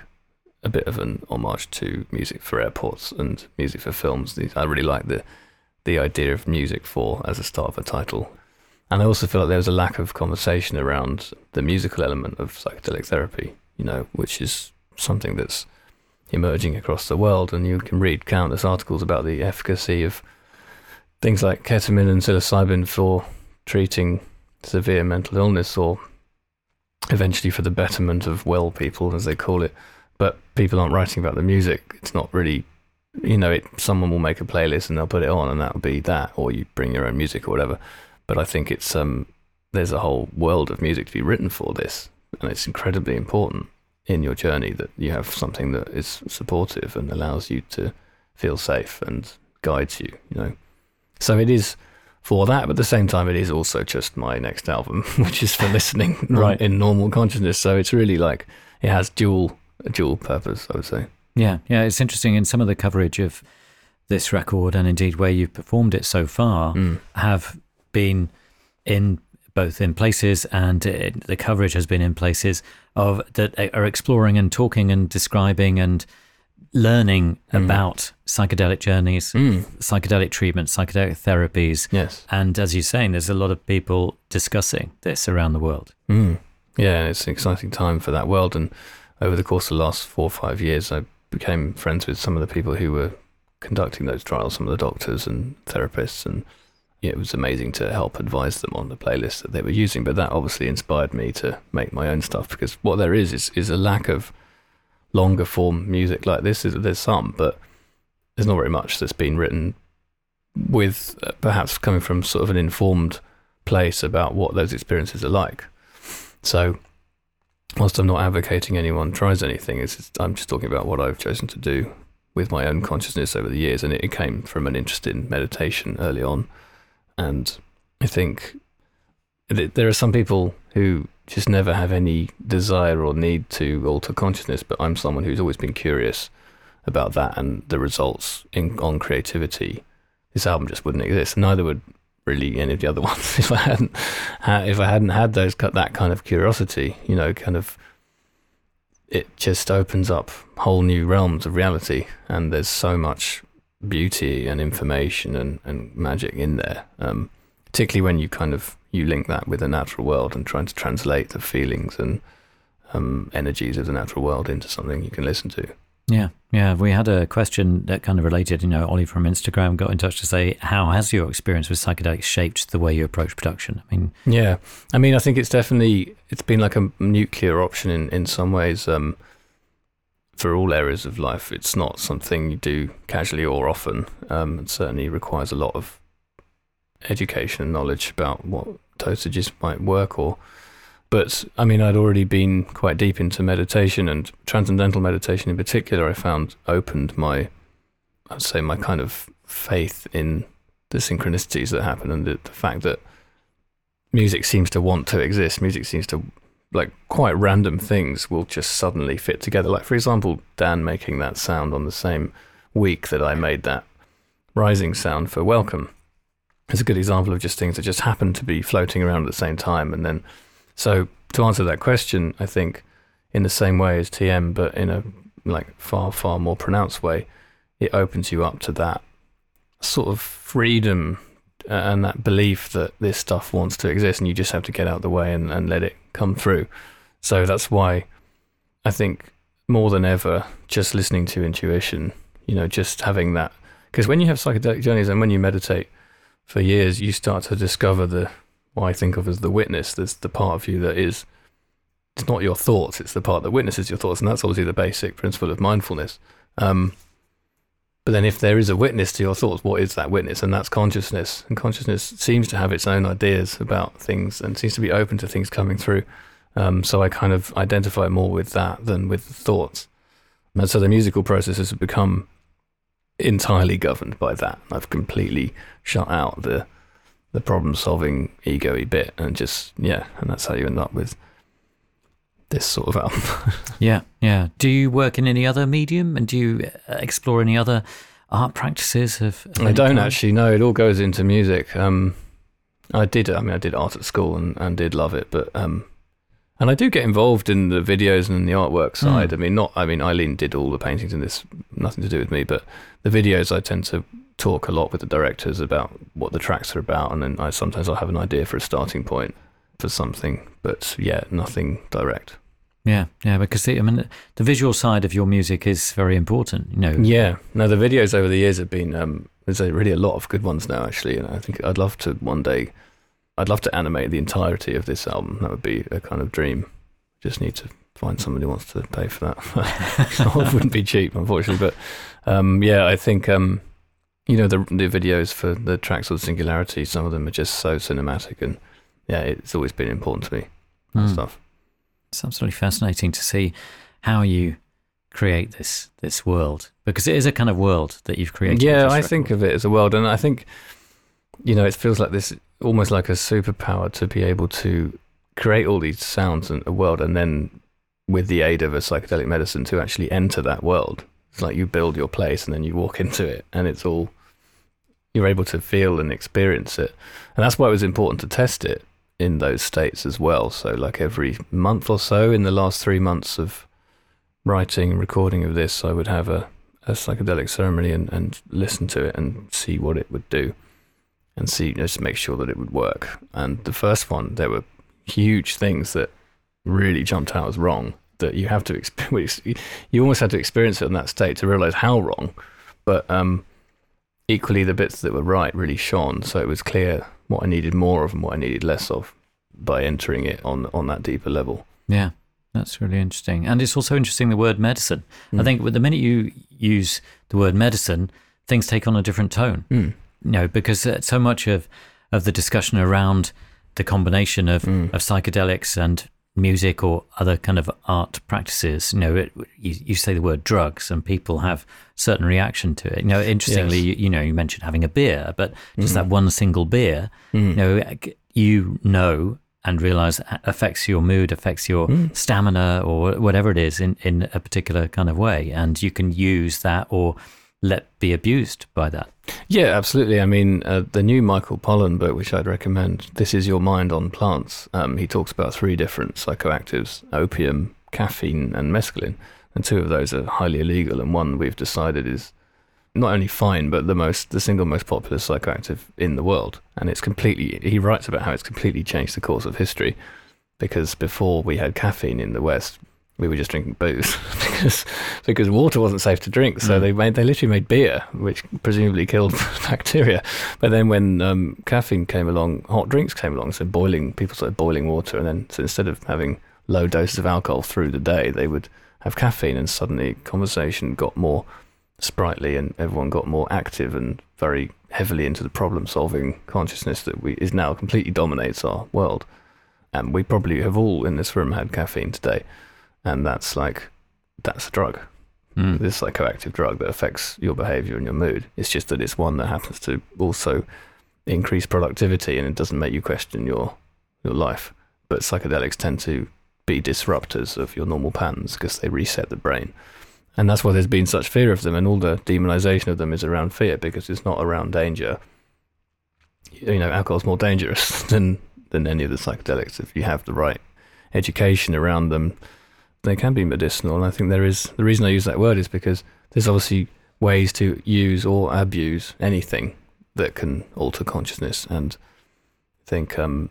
a bit of an homage to music for airports and music for films. These I really like the the idea of music for as a start of a title. And I also feel like there was a lack of conversation around the musical element of psychedelic therapy, you know, which is something that's emerging across the world. And you can read countless articles about the efficacy of things like ketamine and psilocybin for treating severe mental illness or eventually for the betterment of well people, as they call it. But people aren't writing about the music. It's not really, you know, it, someone will make a playlist and they'll put it on and that'll be that, or you bring your own music or whatever but I think it's um, there's a whole world of music to be written for this, and it's incredibly important in your journey that you have something that is supportive and allows you to feel safe and guides you. You know, so it is for that, but at the same time, it is also just my next album, which is for listening Right. in normal consciousness. So it's really like it has dual a dual purpose, I would say. Yeah, yeah, it's interesting in some of the coverage of this record and indeed where you've performed it so far Mm. have been in both in places and uh, the coverage has been in places of that are exploring and talking and describing and learning Mm. about psychedelic journeys, Mm. psychedelic treatments, psychedelic therapies. Yes. And as you're saying, there's a lot of people discussing this around the world. Mm. Yeah, it's an exciting time for that world. And over the course of the last four or five years, I became friends with some of the people who were conducting those trials, some of the doctors and therapists. And it was amazing to help advise them on the playlist that they were using. But that obviously inspired me to make my own stuff because what there is is, is a lack of longer form music like this. Is There's some, but there's not very much that's been written with uh, perhaps coming from sort of an informed place about what those experiences are like. So, whilst I'm not advocating anyone tries anything, just, I'm just talking about what I've chosen to do with my own consciousness over the years, and it, it came from an interest in meditation early on. And I think there are some people who just never have any desire or need to alter consciousness, but I'm someone who's always been curious about that and the results in, on creativity. This album just wouldn't exist. Neither would really any of the other ones if I hadn't if I hadn't had those that kind of curiosity. You know, kind of it just opens up whole new realms of reality, and there's so much beauty and information and, and magic in there. Um, particularly when you kind of you link that with the natural world and trying to translate the feelings and um, energies of the natural world into something you can listen to. Yeah, yeah. We had a question that kind of related. You know, Ollie from Instagram got in touch to say, "How has your experience with psychedelics shaped the way you approach production?" I mean, Yeah, I mean, I think it's definitely it's been like a nuclear option in in some ways. Um, for all areas of life, it's not something you do casually or often. Um, it certainly requires a lot of education and knowledge about what dosages might work or. But I mean, I'd already been quite deep into meditation and transcendental meditation in particular. I found opened my, I'd say, my kind of faith in the synchronicities that happen and the, the fact that music seems to want to exist. Music seems to like quite random things will just suddenly fit together. Like for example, Dan making that sound on the same week that I made that rising sound for Welcome is a good example of just things that just happen to be floating around at the same time. And then, so to answer that question, I think in the same way as TM, but in a like far far more pronounced way, it opens you up to that sort of freedom uh, and that belief that this stuff wants to exist and you just have to get out of the way and, and let it come through. So that's why I think more than ever, just listening to intuition, you know, just having that. Because when you have psychedelic journeys and when you meditate for years, you start to discover the, what I think of as the witness. There's the part of you that is, it's not your thoughts, it's the part that witnesses your thoughts. And that's obviously the basic principle of mindfulness. Um, but then, if there is a witness to your thoughts, what is that witness? And that's consciousness. And consciousness seems to have its own ideas about things and seems to be open to things coming through. Um, so I kind of identify more with that than with the thoughts. And so the musical process has become entirely governed by that. I've completely shut out the the problem solving ego bit and just yeah, and that's how you end up with this sort of album. yeah, yeah. Do you work in any other medium and do you uh, explore any other art practices of, of I don't kind? actually know. It all goes into music. Um, I did. I mean, I did art at school and, and did love it, but um, and I do get involved in the videos and the artwork hmm. side. Mm. I mean, not. I mean, Eileen did all the paintings in this. Nothing to do with me, but the videos I tend to talk a lot with the directors about what the tracks are about, and then I sometimes I'll have an idea for a starting point for something, but yeah, nothing direct. Yeah, yeah, because the, I mean, the visual side of your music is very important. You know. Yeah, no, the videos over the years have been um, there's a, really a lot of good ones now, actually, and I think I'd love to one day. I'd love to animate the entirety of this album. That would be a kind of dream. Just need to find somebody who wants to pay for that. it wouldn't be cheap, unfortunately. But um, yeah, I think um, you know the the videos for the tracks of Singularity. Some of them are just so cinematic, and yeah, it's always been important to me. Mm. Stuff. It's absolutely fascinating to see how you create this this world because it is a kind of world that you've created. Yeah, I think of it as a world, and I think you know it feels like this almost like a superpower to be able to create all these sounds and a world, and then with the aid of a psychedelic medicine to actually enter that world. It's like you build your place and then you walk into it, and it's all you're able to feel and experience it, and that's why it was important to test it in those states as well. So, like every month or so, in the last three months of writing and recording of this, I would have a, a psychedelic ceremony and, and listen to it and see what it would do and see, just make sure that it would work. And the first one, there were huge things that really jumped out as wrong that you have to experience. You almost had to experience it in that state to realize how wrong. But um, equally, the bits that were right really shone. So it was clear what I needed more of and what I needed less of by entering it on on that deeper level. Yeah, that's really interesting, and it's also interesting the word medicine. Mm. I think the minute you use the word medicine, things take on a different tone. Mm. You know, because uh, so much of of the discussion around the combination of mm. of psychedelics and music or other kind of art practices, you know, it, you, you, say the word drugs and people have certain reaction to it. You know, interestingly, yes. you, you, know, you mentioned having a beer, but just mm. that one single beer, mm. you know, you know and realize affects your mood, affects your mm. stamina or whatever it is in, in a particular kind of way. And you can use that or let be abused by that. Yeah, absolutely. I mean, uh, the new Michael Pollan book, which I'd recommend, This Is Your Mind on Plants, um, he talks about three different psychoactives opium, caffeine, and mescaline. And two of those are highly illegal, and one we've decided is not only fine, but the most, the single most popular psychoactive in the world. And it's completely, he writes about how it's completely changed the course of history because before we had caffeine in the West, we were just drinking booze because because water wasn't safe to drink. So mm. they made they literally made beer, which presumably killed bacteria. But then when um, caffeine came along, hot drinks came along. So boiling people started boiling water, and then so instead of having low doses of alcohol through the day, they would have caffeine, and suddenly conversation got more sprightly, and everyone got more active and very heavily into the problem solving consciousness that we is now completely dominates our world. And we probably have all in this room had caffeine today and that's like that's a drug. Mm. This psychoactive drug that affects your behavior and your mood. It's just that it's one that happens to also increase productivity and it doesn't make you question your your life. But psychedelics tend to be disruptors of your normal patterns because they reset the brain. And that's why there's been such fear of them, and all the demonization of them is around fear because it's not around danger. You know, alcohol's more dangerous than than any of the psychedelics if you have the right education around them they can be medicinal. And I think there is the reason I use that word is because there's obviously ways to use or abuse anything that can alter consciousness. And I think um,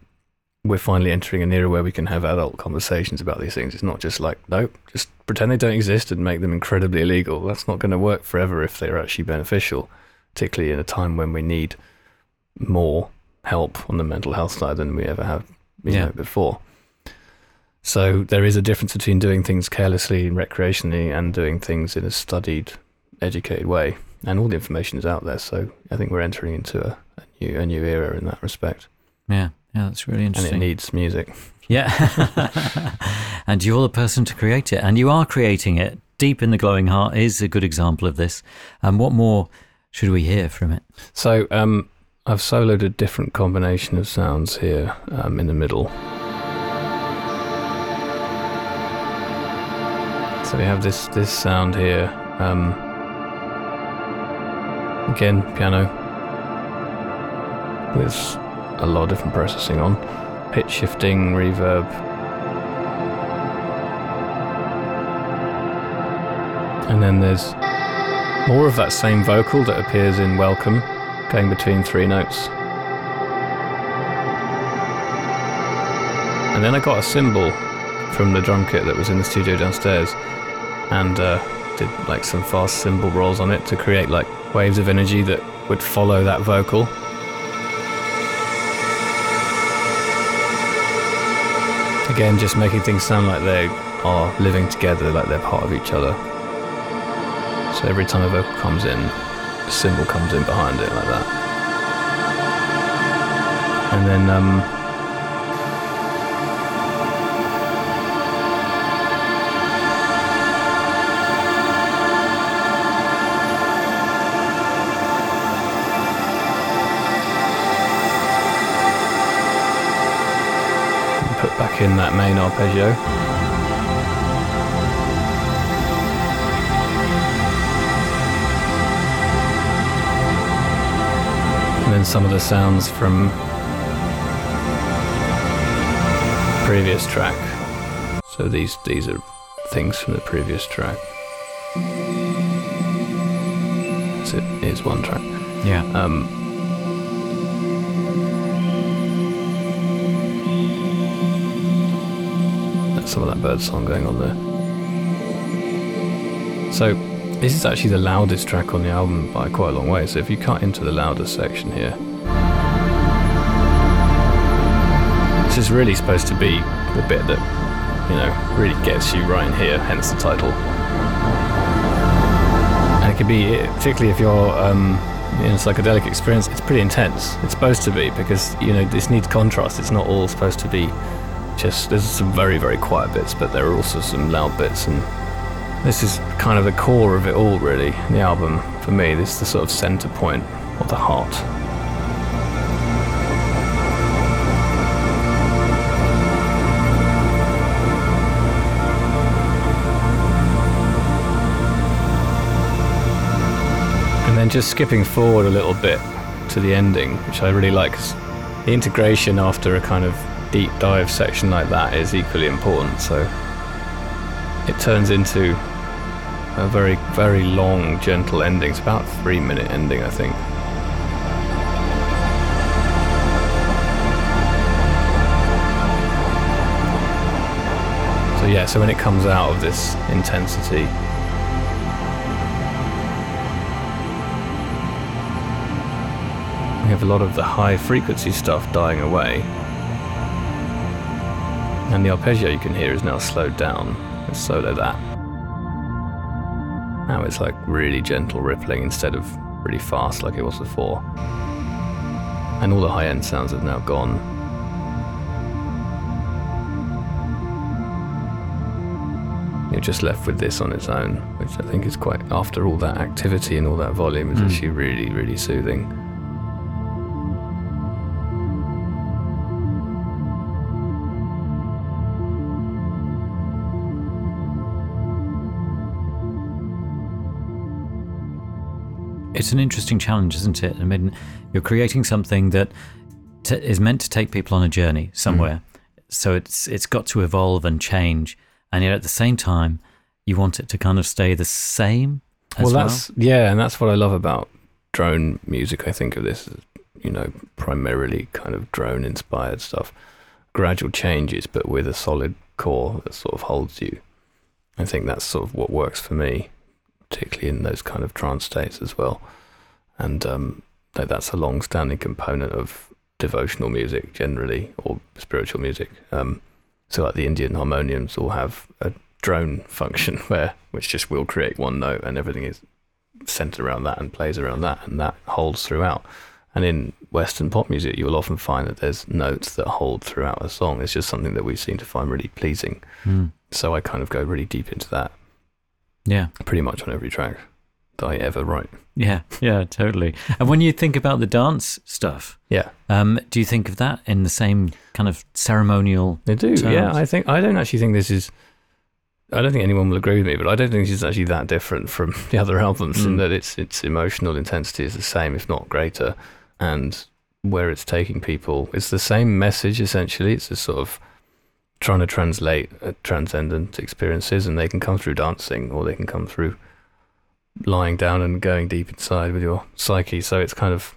we're finally entering an era where we can have adult conversations about these things. It's not just like, nope, just pretend they don't exist and make them incredibly illegal. That's not going to work forever if they're actually beneficial, particularly in a time when we need more help on the mental health side than we ever have you yeah. know, before. So there is a difference between doing things carelessly and recreationally and doing things in a studied, educated way. And all the information is out there. So I think we're entering into a, a new a new era in that respect. Yeah, yeah, that's really interesting. And it needs music. Yeah. and you're the person to create it, and you are creating it. Deep in the Glowing Heart is a good example of this. And what more should we hear from it? So, um, I've soloed a different combination of sounds here um, in the middle. So we have this this sound here. Um, again, piano with a lot of different processing on, pitch shifting, reverb. And then there's more of that same vocal that appears in Welcome, going between three notes. And then I got a cymbal from the drum kit that was in the studio downstairs and uh, did like some fast cymbal rolls on it to create like waves of energy that would follow that vocal. Again, just making things sound like they are living together, like they're part of each other. So every time a vocal comes in, a cymbal comes in behind it like that. And then um, back in that main arpeggio. And then some of the sounds from previous track. So these these are things from the previous track. So it is one track. Yeah. Um, some of that bird song going on there. So this is actually the loudest track on the album by quite a long way. So if you cut into the loudest section here, this is really supposed to be the bit that you know really gets you right in here. Hence the title. And it can be, particularly if you're um, in a psychedelic experience, it's pretty intense. It's supposed to be because you know this needs contrast. It's not all supposed to be just. There's some very very quiet bits, but there are also some loud bits, and this is kind of the core of it all, really. The album for me, this is the sort of center point or the heart. And then just skipping forward a little bit to the ending, which I really like. the integration after a kind of deep dive section like that is equally important. So it turns into a very, very long, gentle ending. It's about a three minute ending, I think. So, yeah, so when it comes out of this intensity, we have a lot of the high frequency stuff dying away. And the arpeggio you can hear is now slowed down. Let's solo that. Now it's like really gentle rippling instead of really fast like it was before. And all the high end sounds have now gone. You're just left with this on its own, which I think is quite, after all that activity and all that volume, is Mm. actually really, really soothing. It's an interesting challenge, isn't it? I mean, you're creating something that t- is meant to take people on a journey somewhere. Mm. So it's it's got to evolve and change, and yet at the same time, you want it to kind of stay the same. As well, well, that's yeah, and that's what I love about drone music. I think of this as you know primarily kind of drone inspired stuff, gradual changes, but with a solid core that sort of holds you. I think that's sort of what works for me, particularly in those kind of trance states as well. And um, that that's a long-standing component of devotional music generally, or spiritual music. Um, so, like the Indian harmoniums all have a drone function where which just will create one note and everything is centered around that and plays around that and that holds throughout. And in Western pop music, you will often find that there's notes that hold throughout a song. It's just something that we seem to find really pleasing. Mm. So I kind of go really deep into that Yeah. pretty much on every track that I ever write. Yeah. Yeah. Totally. And when you think about the dance stuff, Yeah, um, do you think of that in the same kind of ceremonial? they do. Sounds- Yeah, I think I don't actually think this is. I don't think anyone will agree with me, but I don't think this is actually that different from the other albums in Mm. that its its emotional intensity is the same, if not greater, and where it's taking people, it's the same message essentially. It's a sort of trying to translate uh, transcendent experiences, and they can come through dancing, or they can come through lying down and going deep inside with your psyche. So it's kind of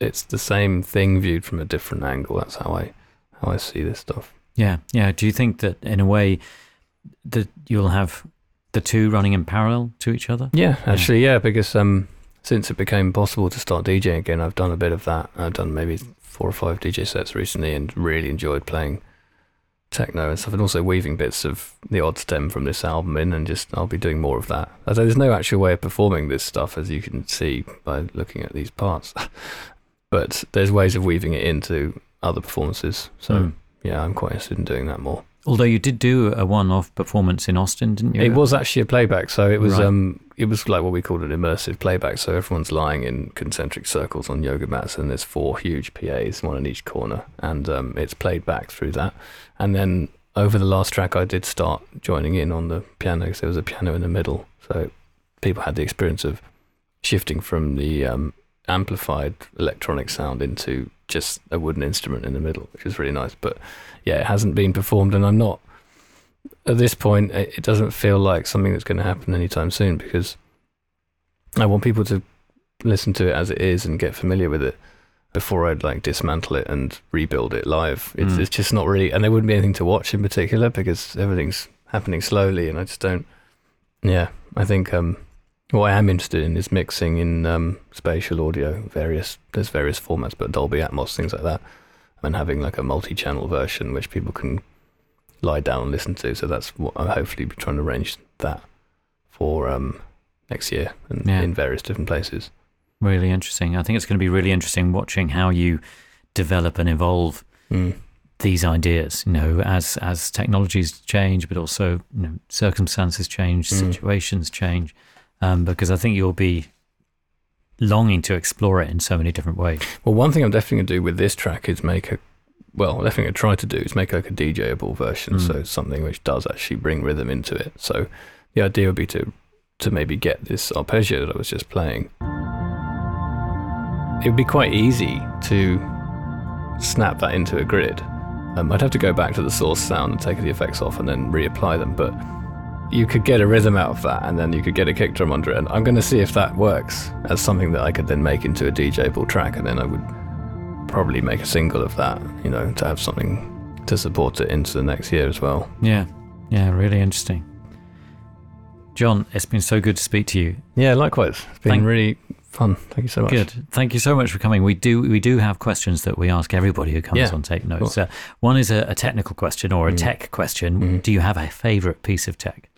it's the same thing viewed from a different angle. That's how I how I see this stuff. Yeah. Yeah. Do you think that in a way that you'll have the two running in parallel to each other? Yeah, actually, yeah, because um, since it became possible to start DJing again, I've done a bit of that. I've done maybe four or five DJ sets recently, and really enjoyed playing techno and stuff, and also weaving bits of the odd stem from this album in, and just I'll be doing more of that. Although there's no actual way of performing this stuff, as you can see by looking at these parts, but there's ways of weaving it into other performances. So Mm. yeah, I'm quite interested in doing that more. Although you did do a one-off performance in Austin, didn't you? It was actually a playback, so it was Right. um it was like what we called an immersive playback. So everyone's lying in concentric circles on yoga mats, and there's four huge PAs, one in each corner, and um, it's played back through that. And then over the last track, I did start joining in on the piano because there was a piano in the middle, so people had the experience of shifting from the um, amplified electronic sound into just a wooden instrument in the middle, which was really nice. But yeah, it hasn't been performed, and I'm not at this point, it doesn't feel like something that's going to happen anytime soon because I want people to listen to it as it is and get familiar with it before I'd like dismantle it and rebuild it live. It's, Mm. it's just not really, and there wouldn't be anything to watch in particular because everything's happening slowly, and I just don't. Yeah, I think um, what I am interested in is mixing in um, spatial audio, various there's various formats, but Dolby Atmos, things like that, and having like a multi-channel version which people can lie down and listen to. So that's what I'm hopefully be trying to arrange that for um, next year and Yeah. in various different places. really interesting. I think it's going to be really interesting watching how you develop and evolve Mm. these ideas. You know, as as technologies change, but also you know, circumstances change, Mm. situations change. Um, because I think you'll be longing to explore it in so many different ways. Well, one thing I'm definitely going to do with this track is make a well, definitely going to try to do is make like a DJable version, Mm. so something which does actually bring rhythm into it. So the idea would be to to maybe get this arpeggio that I was just playing. It would be quite easy to snap that into a grid. Um, I'd have to go back to the source sound and take the effects off and then reapply them, but you could get a rhythm out of that and then you could get a kick drum under it. And I'm going to see if that works as something that I could then make into a DJable track and then I would probably make a single of that, you know, to have something to support it into the next year as well. Yeah, yeah, really interesting. Jon, it's been so good to speak to you. Yeah, likewise. It's been Thank- really fun. Thank you so much. Good. Thank you so much for coming. We do we do have questions that we ask everybody who comes Yeah, on Tape Notes. Uh, one is a, a technical question or a Mm. tech question. Mhm. Do you have a favorite piece of tech?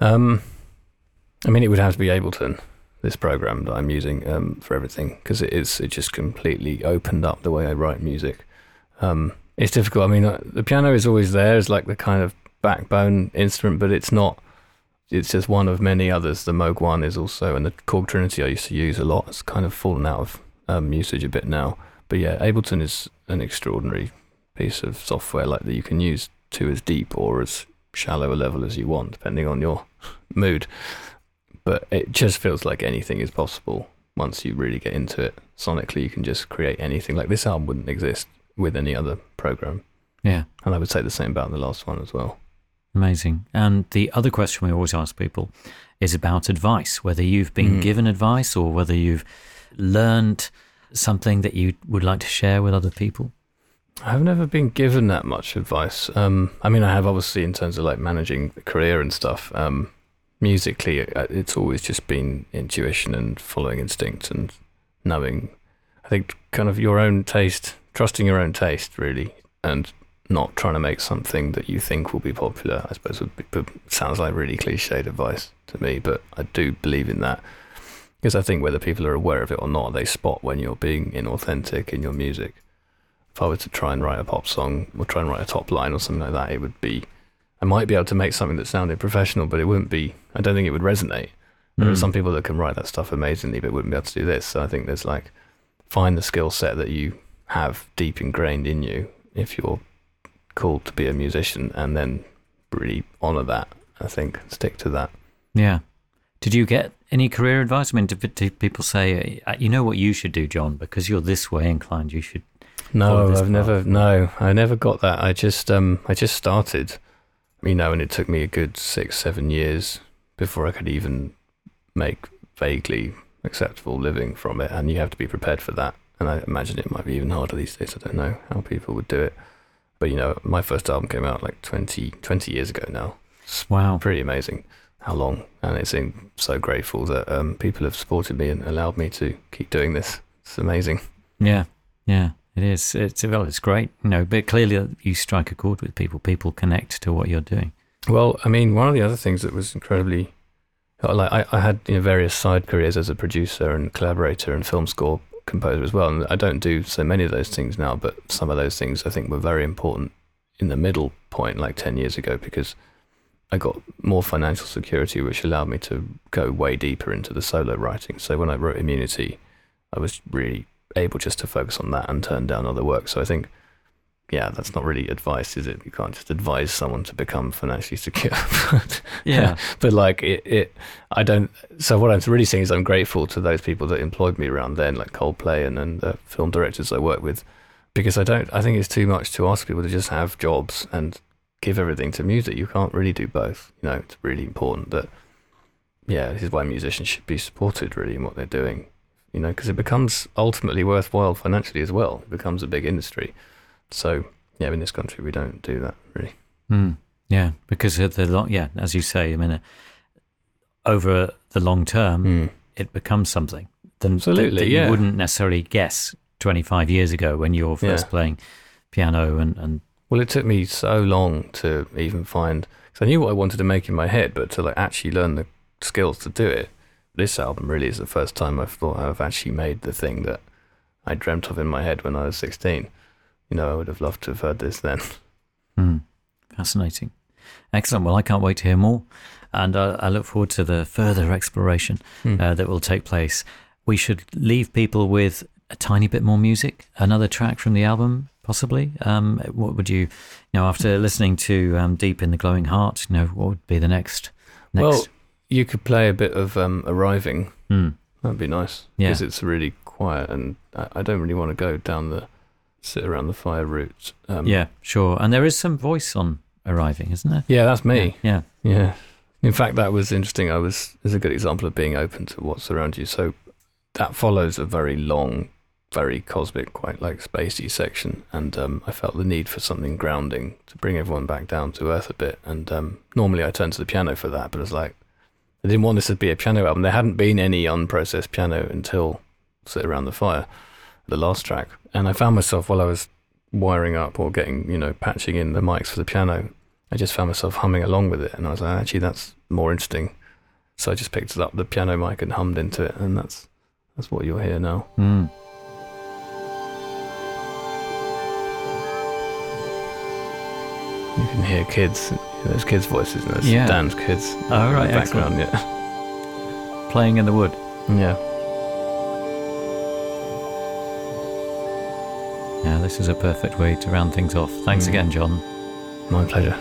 Um, I mean, it would have to be Ableton, this program that I'm using um, for everything, because it is it just completely opened up the way I write music. Um, it's difficult. I mean, uh, the piano is always there as like the kind of backbone instrument, but it's not. It's just one of many others. The Moog One is also, and the Korg Trinity I used to use a lot. It's kind of fallen out of um, usage a bit now. But yeah, Ableton is an extraordinary piece of software, like that you can use to as deep or as shallow a level as you want, depending on your mood. But it just feels like anything is possible once you really get into it. Sonically, you can just create anything. Like this album wouldn't exist with any other program. Yeah, And I would say the same about the last one as well. amazing. And the other question we always ask people is about advice, whether you've been Mhm. given advice or whether you've learned something that you would like to share with other people. I've never been given that much advice. Um, I mean, I have obviously in terms of like managing the career and stuff. Um, musically, uh, it's always just been intuition and following instinct and knowing. I think kind of your own taste, trusting your own taste, really, and not trying to make something that you think will be popular. I suppose would be, sounds like really cliched advice to me, but I do believe in that. because I think whether people are aware of it or not, they spot when you're being inauthentic in your music. If I were to try and write a pop song or try and write a top line or something like that, it would be, I might be able to make something that sounded professional, but it wouldn't be, I don't think it would resonate. There are Mm. some people that can write that stuff amazingly, but wouldn't be able to do this. So I think there's like, find the skill set that you have deep ingrained in you if you're called to be a musician and then really honor that. I think stick to that. Yeah. Did you get any career advice? I mean, do, do people say, uh, you know what you should do, Jon, because you're this way inclined, you should. No, I've path? never. No, I never got that. I just, um, I just started, you know, and it took me a good six, seven years before I could even make vaguely acceptable living from it. And you have to be prepared for that. And I imagine it might be even harder these days. I don't know how people would do it. But you know, my first album came out like 20, 20 years ago now. It's Wow. pretty amazing how long. And it's I'm so grateful that um, people have supported me and allowed me to keep doing this. It's amazing. Yeah. Yeah. It is. It's well. It's great, you know. But clearly, you strike a chord with people. People connect to what you're doing. Well, I mean, one of the other things that was incredibly like I, I had you know various side careers as a producer and collaborator and film score composer as well, and I don't do so many of those things now. But some of those things I think were very important in the middle point, like ten years ago, because I got more financial security, which allowed me to go way deeper into the solo writing. So when I wrote Immunity, I was really able just to focus on that and turn down other work. So I think yeah, that's not really advice, is it? You can't just advise someone to become financially secure. But- Yeah. but like it, it, I don't. So what I'm really saying is I'm grateful to those people that employed me around then, like Coldplay and and the film directors I work with, because I don't. I think it's too much to ask people to just have jobs and give everything to music. You can't really do both. You know, it's really important that. Yeah, this is why musicians should be supported really in what they're doing. You know, because it becomes ultimately worthwhile financially as well. It becomes a big industry. So yeah, in this country we don't do that really. Mm, yeah, because of the long, yeah, as you say, I mean, uh, over the long term, Mm. it becomes something than Absolutely, that, that yeah. you wouldn't necessarily guess 25 years ago when you were first Yeah. playing piano and and Well, it took me so long to even find because I knew what I wanted to make in my head, but to like actually learn the skills to do it. This album really is the first time I've thought I've actually made the thing that I dreamt of in my head when I was sixteen. You know, I would have loved to have heard this then. Hmm. Fascinating. Excellent. Well, I can't wait to hear more. And uh, I look forward to the further exploration Hmm. uh, that will take place. We should leave people with a tiny bit more music, another track from the album, possibly. Um, what would you, you know, after listening to um, Deep in the Glowing Heart, you know, what would be the next? next? Well, you could play a bit of um, Arriving. Hmm. That'd be nice Yeah. because it's really quiet, and I, I don't really want to go down the sit around the fire route. Um, yeah, sure. And there is some voice on arriving, isn't there? yeah, that's me. Yeah. Yeah. In fact, that was interesting. I was is a good example of being open to what's around you. So that follows a very long, very cosmic, quite like spacey section, and um, I felt the need for something grounding to bring everyone back down to earth a bit. And um, normally I turn to the piano for that, but it's like I didn't want this to be a piano album. There hadn't been any unprocessed piano until "Sit Around the Fire," the last track, and I found myself while I was wiring up or getting, you know, patching in the mics for the piano, I just found myself humming along with it, and I was like, actually, that's more interesting. So I just picked up the piano mic and hummed into it, and that's that's what you'll hear now. Hmm. You can hear kids, there's kids' voices, and there's Yeah. Dan's kids Oh, in the background. Yeah, Playing in the wood. yeah. Yeah, this is a perfect way to round things off. Thanks Mm. again, Jon. My pleasure.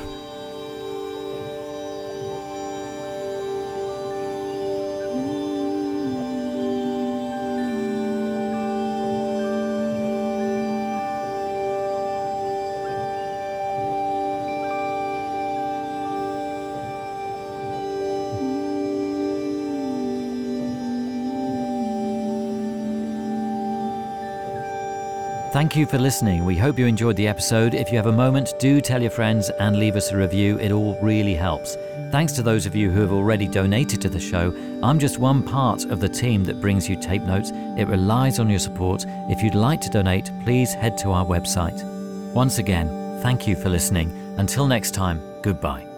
Thank you for listening. We hope you enjoyed the episode. If you have a moment, do tell your friends and leave us a review. It all really helps. Thanks to those of you who have already donated to the show. I'm just one part of the team that brings you tape notes. It relies on your support. If you'd like to donate, please head to our website. Once again, thank you for listening. Until next time, goodbye.